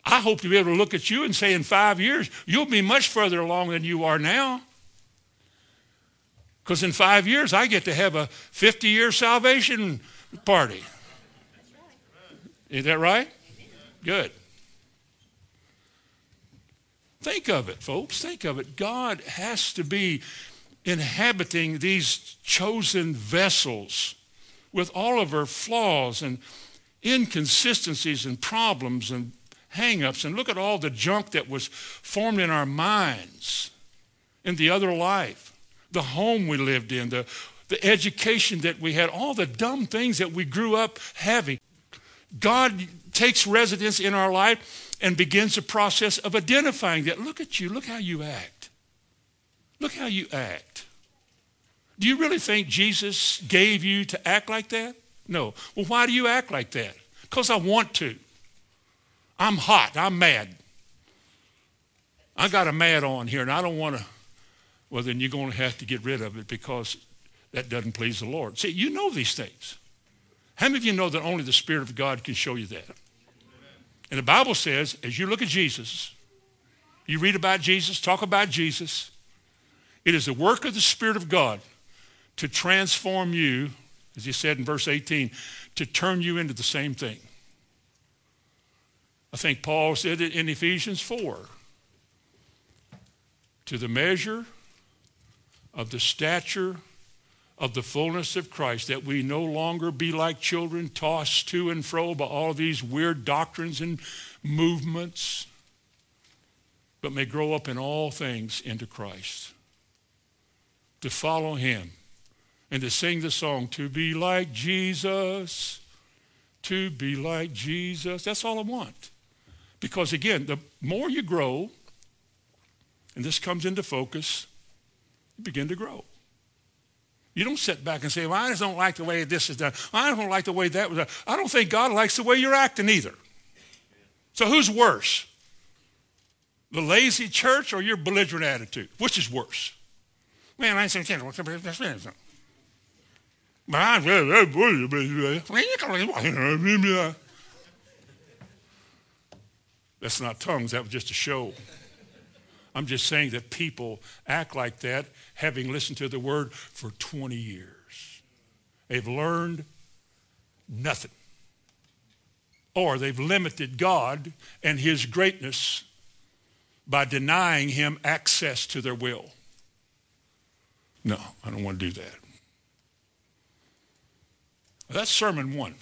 [SPEAKER 1] I hope to be able to look at you and say, in five years, you'll be much further along than you are now. Because in five years, I get to have a 50 year salvation party. Is that right? Good. Think of it, folks. Think of it. God has to be inhabiting these chosen vessels with all of our flaws and inconsistencies and problems and hangups. And look at all the junk that was formed in our minds in the other life, the home we lived in, the, the education that we had, all the dumb things that we grew up having. God takes residence in our life and begins the process of identifying that. Look at you. Look how you act. Look how you act. Do you really think Jesus gave you to act like that? No. Well, why do you act like that? Because I want to. I'm hot. I'm mad. I got a mad on here, and I don't want to. Well, then you're going to have to get rid of it because that doesn't please the Lord. See, you know these things. How many of you know that only the Spirit of God can show you that? And the Bible says, as you look at Jesus, you read about Jesus, talk about Jesus, it is the work of the Spirit of God to transform you, as he said in verse 18, to turn you into the same thing. I think Paul said it in Ephesians 4 to the measure of the stature of the fullness of Christ, that we no longer be like children tossed to and fro by all these weird doctrines and movements, but may grow up in all things into Christ, to follow him and to sing the song, to be like Jesus, to be like Jesus. That's all I want. Because again, the more you grow, and this comes into focus, you begin to grow. You don't sit back and say, well, I just don't like the way this is done. I don't like the way that was done. I don't think God likes the way you're acting either. So who's worse? The lazy church or your belligerent attitude? Which is worse? Man, I said, that's not tongues, that was just a show. I'm just saying that people act like that having listened to the word for 20 years. They've learned nothing. Or they've limited God and his greatness by denying him access to their will. No, I don't want to do that. That's sermon one.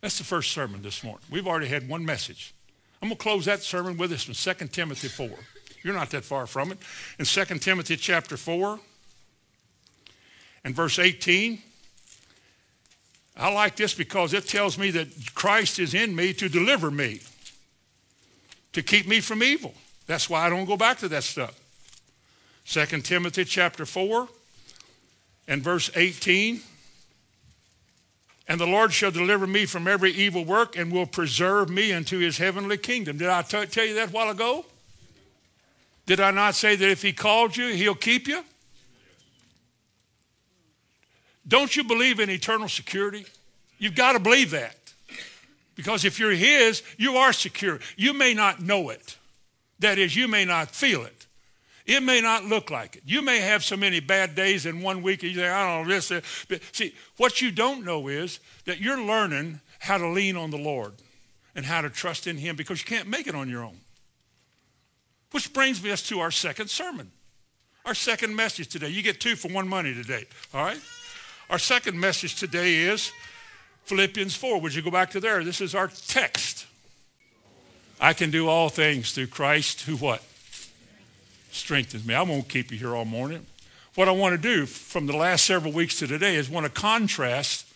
[SPEAKER 1] That's the first sermon this morning. We've already had one message. I'm going to close that sermon with this from 2 Timothy 4. You're not that far from it. In 2 Timothy chapter 4 and verse 18, I like this because it tells me that Christ is in me to deliver me, to keep me from evil. That's why I don't go back to that stuff. 2 Timothy chapter 4 and verse 18. And the Lord shall deliver me from every evil work and will preserve me unto his heavenly kingdom. Did I t- tell you that a while ago? Did I not say that if he called you, he'll keep you? Don't you believe in eternal security? You've got to believe that. Because if you're his, you are secure. You may not know it. That is, you may not feel it. It may not look like it. You may have so many bad days in one week, and you say, I don't know, this, this. Uh, but see, what you don't know is that you're learning how to lean on the Lord and how to trust in Him because you can't make it on your own. Which brings us to our second sermon, our second message today. You get two for one money today, all right? Our second message today is Philippians 4. Would you go back to there? This is our text. I can do all things through Christ who what? strengthens me. I won't keep you here all morning. What I want to do from the last several weeks to today is want to contrast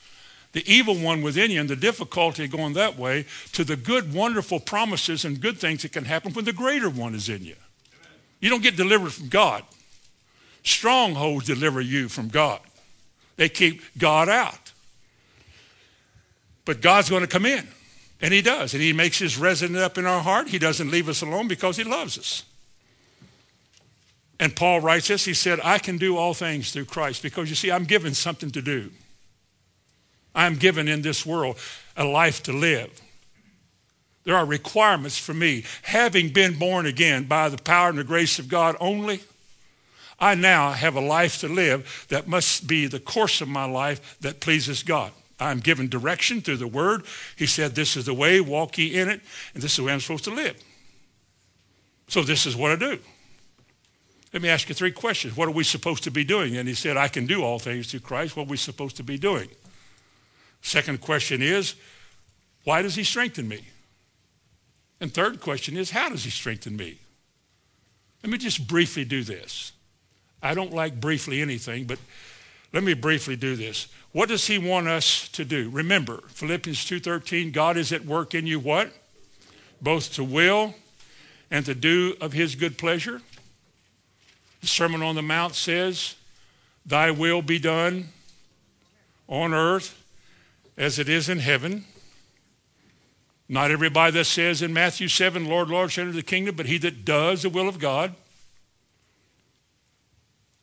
[SPEAKER 1] the evil one within you and the difficulty going that way to the good, wonderful promises and good things that can happen when the greater one is in you. Amen. You don't get delivered from God. Strongholds deliver you from God. They keep God out. But God's going to come in, and he does. And he makes his resident up in our heart. He doesn't leave us alone because he loves us. And Paul writes this. He said, I can do all things through Christ because you see, I'm given something to do. I'm given in this world a life to live. There are requirements for me. Having been born again by the power and the grace of God only, I now have a life to live that must be the course of my life that pleases God. I'm given direction through the word. He said, This is the way, walk ye in it, and this is the way I'm supposed to live. So this is what I do. Let me ask you three questions. What are we supposed to be doing? And he said, I can do all things through Christ. What are we supposed to be doing? Second question is, why does he strengthen me? And third question is, how does he strengthen me? Let me just briefly do this. I don't like briefly anything, but let me briefly do this. What does he want us to do? Remember, Philippians 2.13, God is at work in you what? Both to will and to do of his good pleasure. The Sermon on the Mount says, Thy will be done on earth as it is in heaven. Not everybody that says in Matthew 7, Lord, Lord, shall enter the kingdom, but he that does the will of God.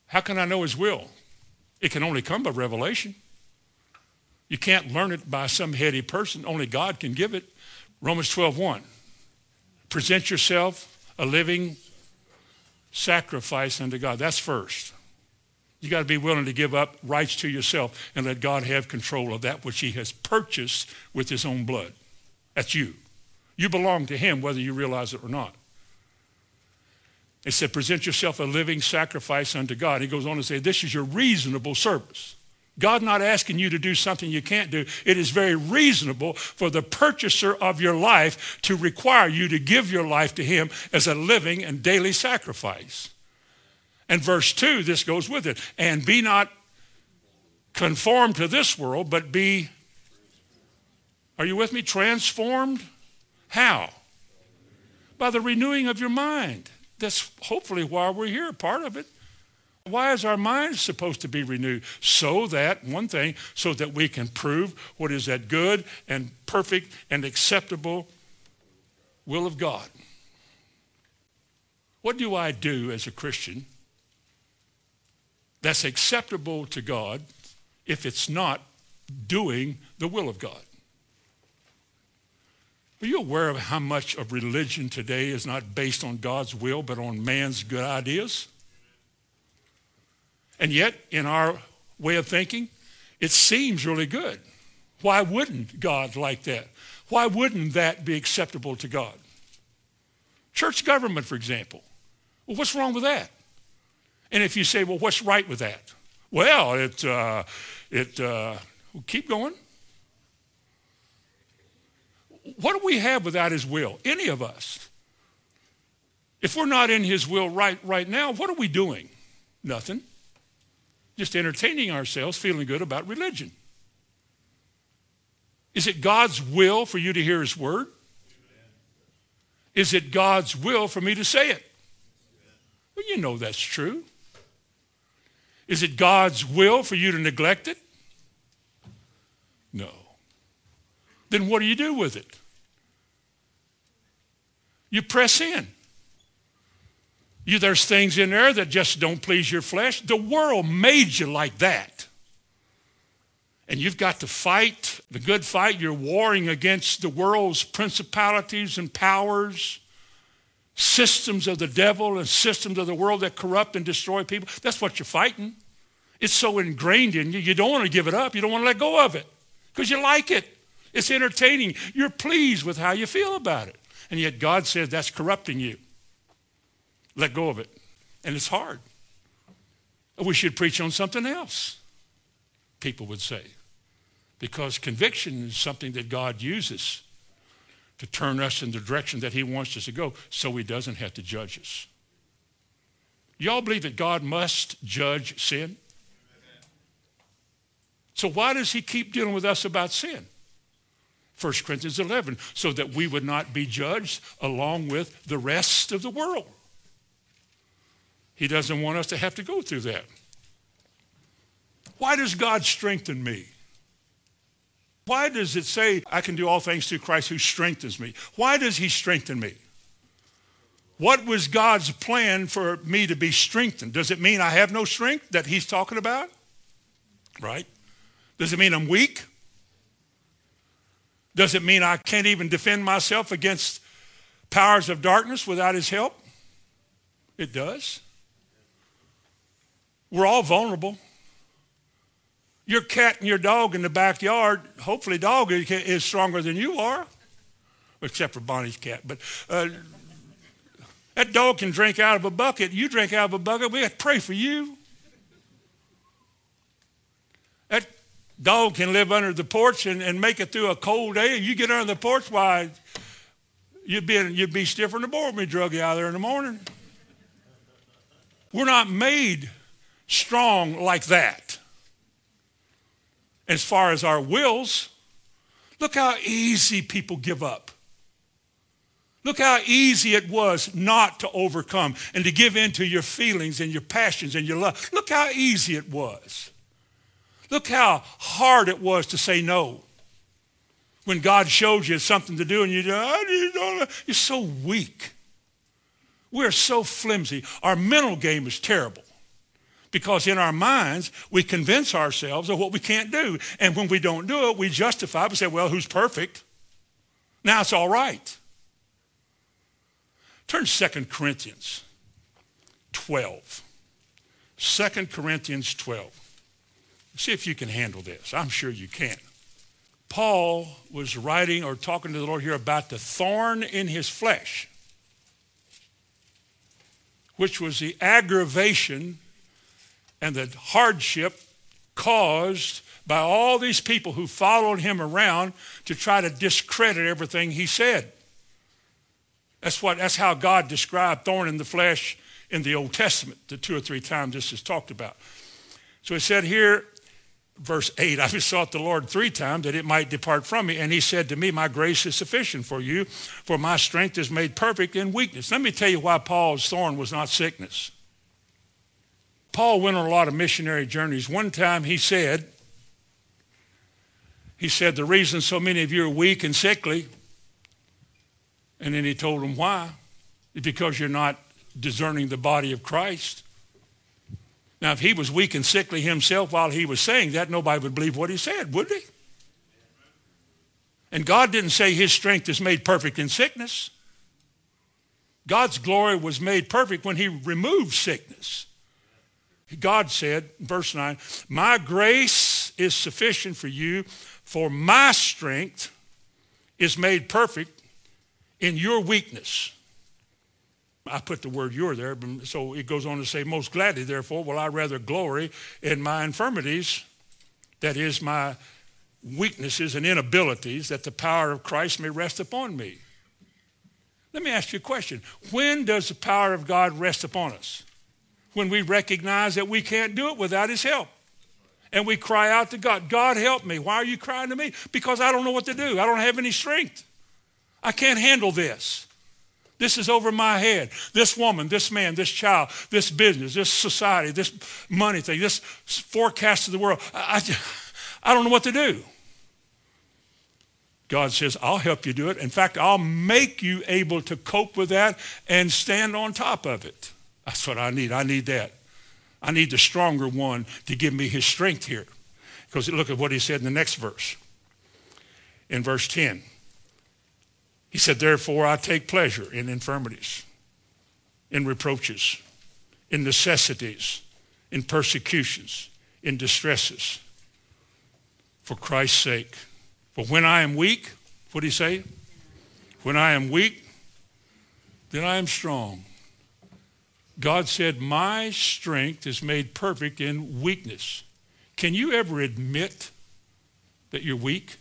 [SPEAKER 1] How can I know his will? It can only come by revelation. You can't learn it by some heady person. Only God can give it. Romans 12, 1. Present yourself a living sacrifice unto God. That's first. You got to be willing to give up rights to yourself and let God have control of that which he has purchased with his own blood. That's you. You belong to him whether you realize it or not. It said, present yourself a living sacrifice unto God. He goes on to say, this is your reasonable service. God not asking you to do something you can't do. It is very reasonable for the purchaser of your life to require you to give your life to him as a living and daily sacrifice. And verse 2, this goes with it. And be not conformed to this world, but be, are you with me? Transformed. How? By the renewing of your mind. That's hopefully why we're here, part of it why is our mind supposed to be renewed? So that, one thing, so that we can prove what is that good and perfect and acceptable will of God. What do I do as a Christian that's acceptable to God if it's not doing the will of God? Are you aware of how much of religion today is not based on God's will but on man's good ideas? And yet, in our way of thinking, it seems really good. Why wouldn't God like that? Why wouldn't that be acceptable to God? Church government, for example. Well, what's wrong with that? And if you say, well, what's right with that? Well, it, uh, it, uh, well, keep going. What do we have without his will? Any of us. If we're not in his will right, right now, what are we doing? Nothing just entertaining ourselves, feeling good about religion. Is it God's will for you to hear His word? Is it God's will for me to say it? Well, you know that's true. Is it God's will for you to neglect it? No. Then what do you do with it? You press in. You, there's things in there that just don't please your flesh. The world made you like that. And you've got to fight the good fight. You're warring against the world's principalities and powers, systems of the devil and systems of the world that corrupt and destroy people. That's what you're fighting. It's so ingrained in you, you don't want to give it up. You don't want to let go of it because you like it. It's entertaining. You're pleased with how you feel about it. And yet God says that's corrupting you let go of it. And it's hard. We should preach on something else, people would say, because conviction is something that God uses to turn us in the direction that He wants us to go so He doesn't have to judge us. Y'all believe that God must judge sin? So, why does He keep dealing with us about sin? 1 Corinthians 11, so that we would not be judged along with the rest of the world. He doesn't want us to have to go through that. Why does God strengthen me? Why does it say I can do all things through Christ who strengthens me? Why does he strengthen me? What was God's plan for me to be strengthened? Does it mean I have no strength that he's talking about? Right? Does it mean I'm weak? Does it mean I can't even defend myself against powers of darkness without his help? It does. We're all vulnerable. Your cat and your dog in the backyard, hopefully, dog is stronger than you are, except for Bonnie's cat. But uh, that dog can drink out of a bucket. You drink out of a bucket. We have to pray for you. That dog can live under the porch and, and make it through a cold day. You get under the porch, why, you'd be, you'd be stiffer than a board me drug you out there in the morning. We're not made strong like that. As far as our wills, look how easy people give up. Look how easy it was not to overcome and to give in to your feelings and your passions and your love. Look how easy it was. Look how hard it was to say no. When God showed you something to do and you do, you're so weak. We're so flimsy. Our mental game is terrible because in our minds, we convince ourselves of what we can't do. And when we don't do it, we justify. We say, well, who's perfect? Now it's all right. Turn to 2nd Corinthians 12. Second Corinthians 12. See if you can handle this. I'm sure you can. Paul was writing or talking to the Lord here about the thorn in his flesh, which was the aggravation and the hardship caused by all these people who followed him around to try to discredit everything he said. That's, what, that's how God described thorn in the flesh in the Old Testament, the two or three times this is talked about. So it said here, verse 8, I besought the Lord three times that it might depart from me. And he said to me, My grace is sufficient for you, for my strength is made perfect in weakness. Let me tell you why Paul's thorn was not sickness. Paul went on a lot of missionary journeys. One time he said, he said, the reason so many of you are weak and sickly, and then he told them why, is because you're not discerning the body of Christ. Now, if he was weak and sickly himself while he was saying that, nobody would believe what he said, would they? And God didn't say his strength is made perfect in sickness. God's glory was made perfect when he removed sickness. God said, verse 9, My grace is sufficient for you, for my strength is made perfect in your weakness. I put the word your there, so it goes on to say, Most gladly, therefore, will I rather glory in my infirmities, that is, my weaknesses and inabilities, that the power of Christ may rest upon me. Let me ask you a question. When does the power of God rest upon us? when we recognize that we can't do it without His help. And we cry out to God, God help me. Why are you crying to me? Because I don't know what to do. I don't have any strength. I can't handle this. This is over my head. This woman, this man, this child, this business, this society, this money thing, this forecast of the world. I, I, I don't know what to do. God says, I'll help you do it. In fact, I'll make you able to cope with that and stand on top of it. That's what I need. I need that. I need the stronger one to give me his strength here. Because look at what he said in the next verse. In verse 10, he said, Therefore I take pleasure in infirmities, in reproaches, in necessities, in persecutions, in distresses, for Christ's sake. For when I am weak, what did he say? When I am weak, then I am strong. God said, My strength is made perfect in weakness. Can you ever admit that you're weak?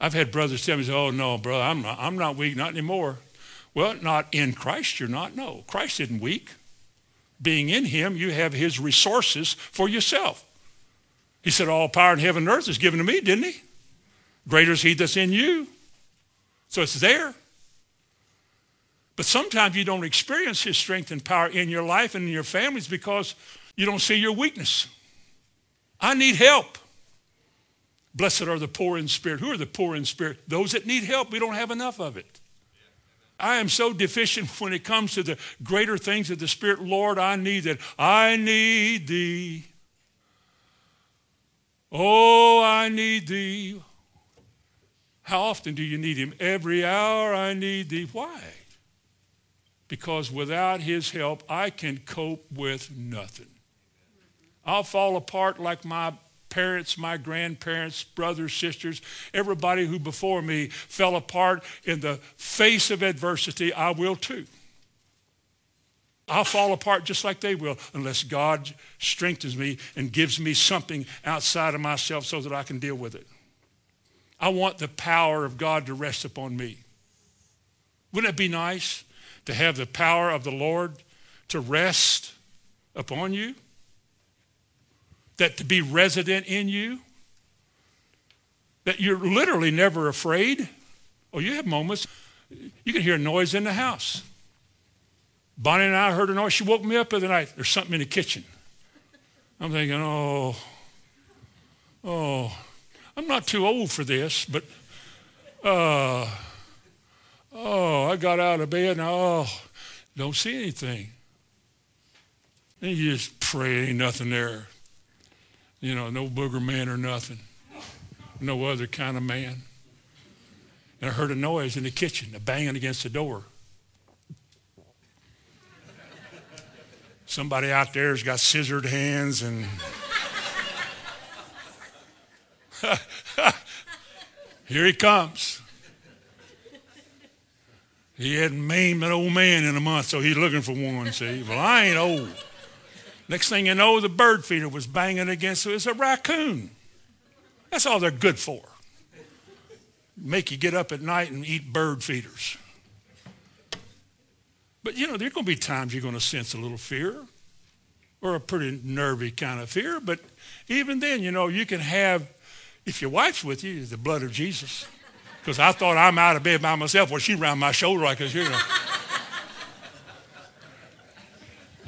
[SPEAKER 1] I've had brothers tell me, Oh, no, brother, I'm not, I'm not weak, not anymore. Well, not in Christ, you're not. No, Christ isn't weak. Being in him, you have his resources for yourself. He said, All power in heaven and earth is given to me, didn't he? Greater is he that's in you. So it's there. But sometimes you don't experience his strength and power in your life and in your families because you don't see your weakness. I need help. Blessed are the poor in spirit. Who are the poor in spirit? Those that need help. We don't have enough of it. I am so deficient when it comes to the greater things of the Spirit. Lord, I need that. I need thee. Oh, I need thee. How often do you need him? Every hour I need thee. Why? because without his help, I can cope with nothing. I'll fall apart like my parents, my grandparents, brothers, sisters, everybody who before me fell apart in the face of adversity. I will too. I'll fall apart just like they will unless God strengthens me and gives me something outside of myself so that I can deal with it. I want the power of God to rest upon me. Wouldn't it be nice? to have the power of the Lord to rest upon you, that to be resident in you, that you're literally never afraid. Oh, you have moments. You can hear a noise in the house. Bonnie and I heard a noise. She woke me up the other night. There's something in the kitchen. I'm thinking, oh, oh, I'm not too old for this, but uh, Oh, I got out of bed and oh, don't see anything. Then you just pray, ain't nothing there. You know, no booger man or nothing. No other kind of man. And I heard a noise in the kitchen, a banging against the door. Somebody out there's got scissored hands and. Here he comes. He hadn't maimed an old man in a month, so he's looking for one, see? Well, I ain't old. Next thing you know, the bird feeder was banging against it. It's a raccoon. That's all they're good for. Make you get up at night and eat bird feeders. But you know, there are going to be times you're going to sense a little fear or a pretty nervy kind of fear. But even then, you know, you can have, if your wife's with you, the blood of Jesus. Because I thought I'm out of bed by myself. Well, she round my shoulder like this, you know.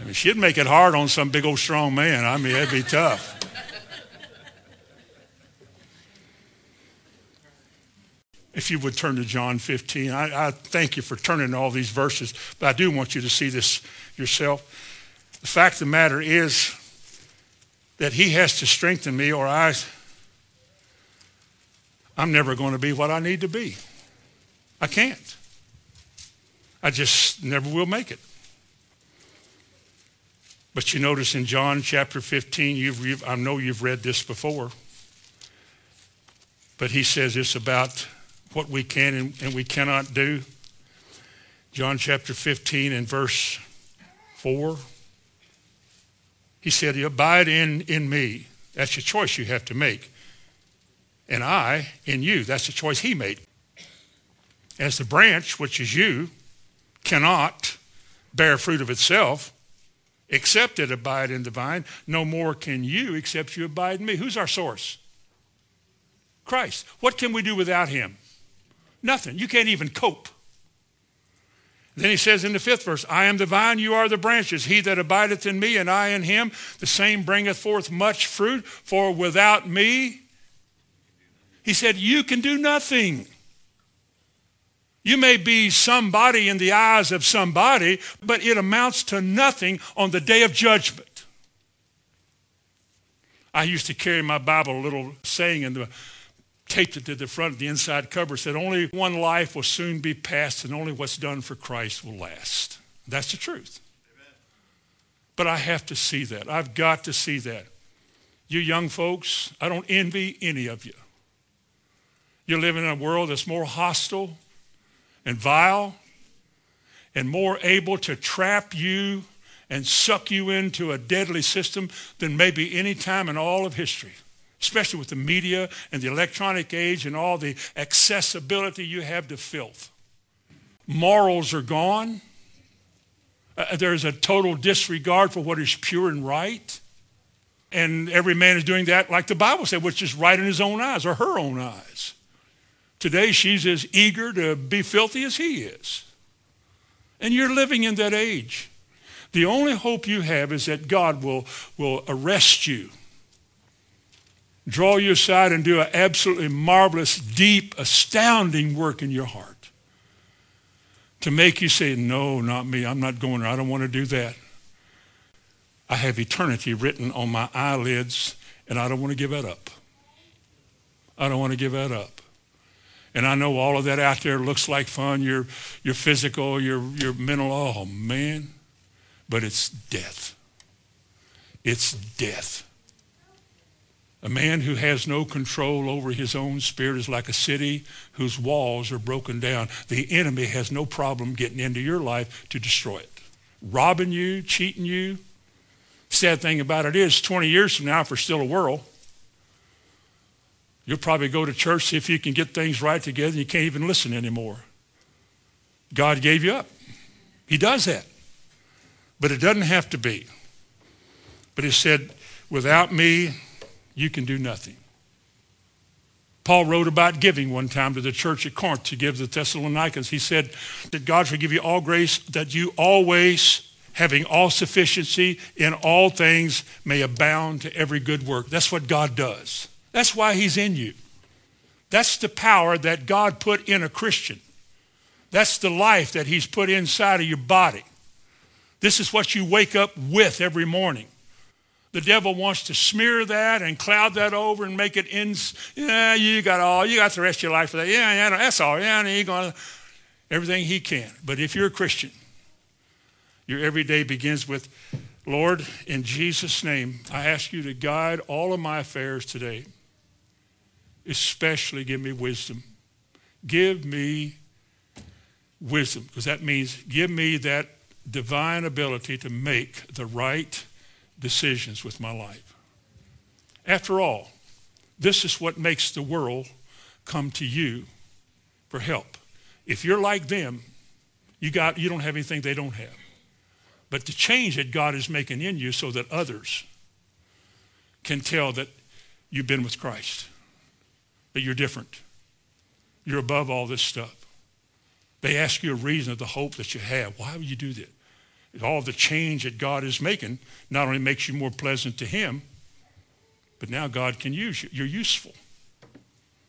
[SPEAKER 1] I mean, she'd make it hard on some big old strong man. I mean, that'd be tough. if you would turn to John 15. I, I, thank you for turning to all these verses, but I do want you to see this yourself. The fact of the matter is that he has to strengthen me or I I'm never going to be what I need to be. I can't. I just never will make it. But you notice in John chapter 15, you've, you've, I know you've read this before, but he says it's about what we can and, and we cannot do. John chapter 15 and verse 4, he said, Abide in, in me. That's a choice you have to make and I in you. That's the choice he made. As the branch, which is you, cannot bear fruit of itself, except it abide in the vine, no more can you except you abide in me. Who's our source? Christ. What can we do without him? Nothing. You can't even cope. Then he says in the fifth verse, I am the vine, you are the branches. He that abideth in me and I in him, the same bringeth forth much fruit, for without me he said, You can do nothing. You may be somebody in the eyes of somebody, but it amounts to nothing on the day of judgment. I used to carry my Bible, a little saying in the taped it to the front of the inside cover said only one life will soon be passed and only what's done for christ will last that's the truth Amen. but i have to see that i've got to see that you young folks i don't envy any of you you're living in a world that's more hostile and vile and more able to trap you and suck you into a deadly system than maybe any time in all of history, especially with the media and the electronic age and all the accessibility you have to filth. Morals are gone. Uh, uh there's a total disregard for what is pure and right. And every man is doing that, like the Bible said, which is right in his own eyes or her own eyes. Today, she's as eager to be filthy as he is. And you're living in that age. The only hope you have is that God will, will arrest you, draw you aside, and do an absolutely marvelous, deep, astounding work in your heart to make you say, No, not me. I'm not going there. I don't want to do that. I have eternity written on my eyelids, and I don't want to give that up. I don't want to give that up. And I know all of that out there looks like fun, your, your physical, your, your mental, oh man, but it's death. It's death. A man who has no control over his own spirit is like a city whose walls are broken down. The enemy has no problem getting into your life to destroy it, robbing you, cheating you. Sad thing about it is 20 years from now, if we're still a world, You'll probably go to church, see if you can get things right together. You can't even listen anymore. God gave you up. He does that. But it doesn't have to be. But he said, without me, you can do nothing. Paul wrote about giving one time to the church at Corinth to give the Thessalonians. He said that God shall give you all grace that you always, having all sufficiency in all things, may abound to every good work. That's what God does. That's why he's in you. That's the power that God put in a Christian. That's the life that he's put inside of your body. This is what you wake up with every morning. The devil wants to smear that and cloud that over and make it in. Yeah, you got all. You got the rest of your life for that. Yeah, yeah, that's all. Yeah, you going everything he can. But if you're a Christian, your everyday begins with, Lord, in Jesus' name, I ask you to guide all of my affairs today especially give me wisdom. Give me wisdom, because that means give me that divine ability to make the right decisions with my life. After all, this is what makes the world come to you for help. If you're like them, you, got, you don't have anything they don't have. But the change that God is making in you so that others can tell that you've been with Christ that you're different. You're above all this stuff. They ask you a reason of the hope that you have. Why would you do that? All the change that God is making not only makes you more pleasant to Him, but now God can use you. You're useful.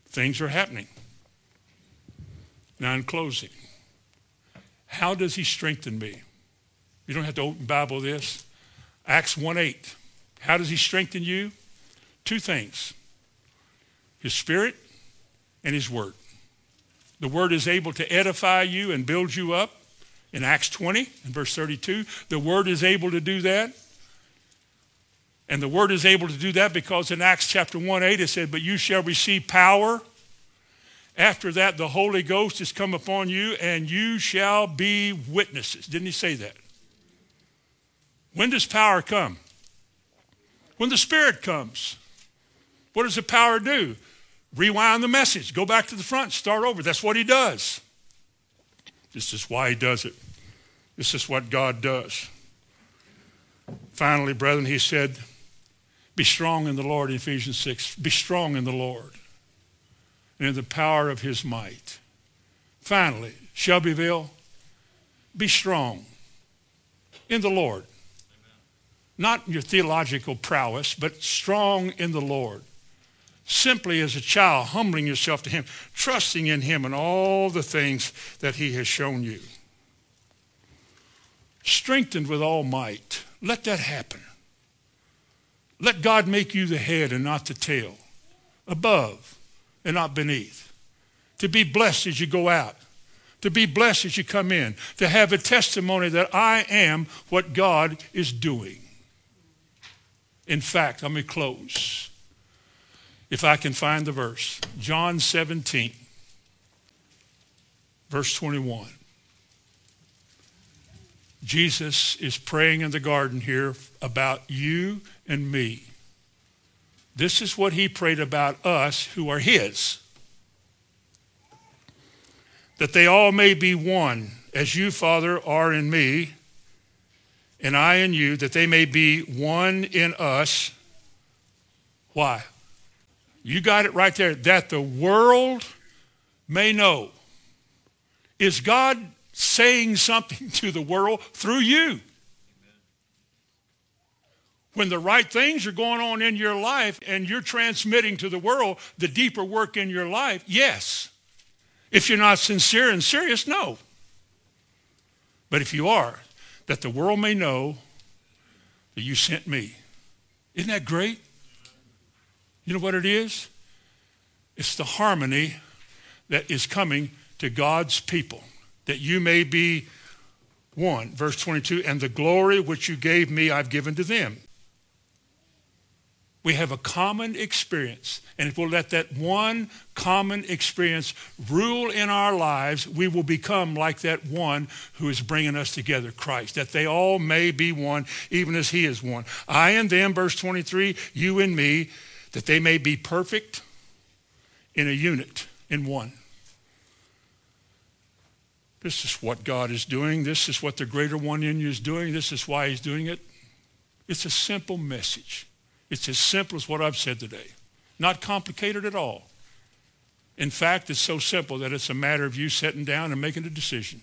[SPEAKER 1] Things are happening. Now, in closing, how does He strengthen me? You don't have to open Bible this. Acts 1 8. How does He strengthen you? Two things his Spirit and His Word. The Word is able to edify you and build you up. In Acts 20 and verse 32, the Word is able to do that. And the Word is able to do that because in Acts chapter 1 8 it said, But you shall receive power. After that, the Holy Ghost is come upon you, and you shall be witnesses. Didn't he say that? When does power come? When the Spirit comes. What does the power do? rewind the message, go back to the front, start over. That's what he does. This is why he does it. This is what God does. Finally, brethren, he said, Be strong in the Lord, Ephesians 6. Be strong in the Lord and in the power of his might. Finally, Shelbyville, be strong in the Lord. Amen. Not in your theological prowess, but strong in the Lord simply as a child, humbling yourself to Him, trusting in Him and all the things that He has shown you. Strengthened with all might, let that happen. Let God make you the head and not the tail, above and not beneath. To be blessed as you go out, to be blessed as you come in, to have a testimony that I am what God is doing. In fact, let me close if I can find the verse. John 17, verse 21. Jesus is praying in the garden here about you and me. This is what he prayed about us who are his. That they all may be one, as you, Father, are in me, and I in you, that they may be one in us. Why? You got it right there. That the world may know. Is God saying something to the world through you? When the right things are going on in your life and you're transmitting to the world the deeper work in your life, yes. If you're not sincere and serious, no. But if you are, that the world may know that you sent me. Isn't that great? You know what it is? It's the harmony that is coming to God's people, that you may be one. Verse 22, and the glory which you gave me, I've given to them. We have a common experience. And if we'll let that one common experience rule in our lives, we will become like that one who is bringing us together, Christ, that they all may be one, even as he is one. I and them, verse 23, you and me, that they may be perfect in a unit, in one. This is what God is doing. This is what the greater one in you is doing. This is why he's doing it. It's a simple message. It's as simple as what I've said today. Not complicated at all. In fact, it's so simple that it's a matter of you sitting down and making a decision.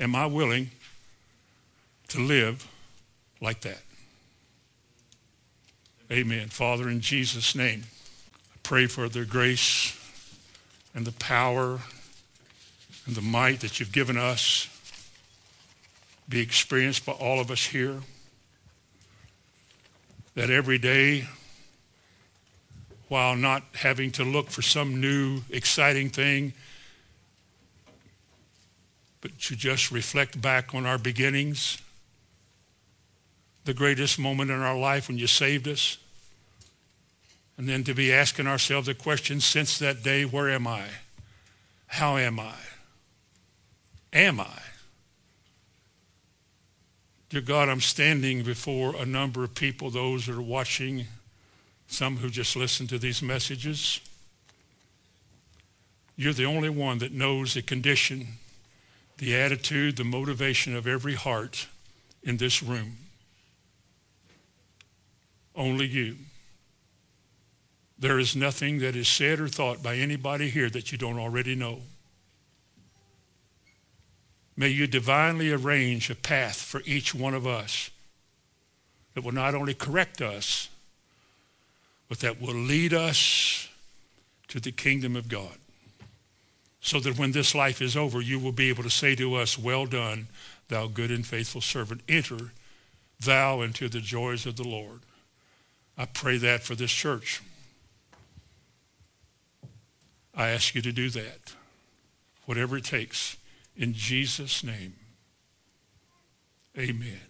[SPEAKER 1] Am I willing to live like that? Amen. Father, in Jesus' name, I pray for their grace and the power and the might that you've given us be experienced by all of us here. That every day, while not having to look for some new exciting thing, but to just reflect back on our beginnings the greatest moment in our life when you saved us. And then to be asking ourselves the question since that day, where am I? How am I? Am I? Dear God, I'm standing before a number of people, those that are watching, some who just listen to these messages. You're the only one that knows the condition, the attitude, the motivation of every heart in this room only you. There is nothing that is said or thought by anybody here that you don't already know. May you divinely arrange a path for each one of us that will not only correct us, but that will lead us to the kingdom of God. So that when this life is over, you will be able to say to us, well done, thou good and faithful servant, enter thou into the joys of the Lord. I pray that for this church. I ask you to do that, whatever it takes, in Jesus' name. Amen.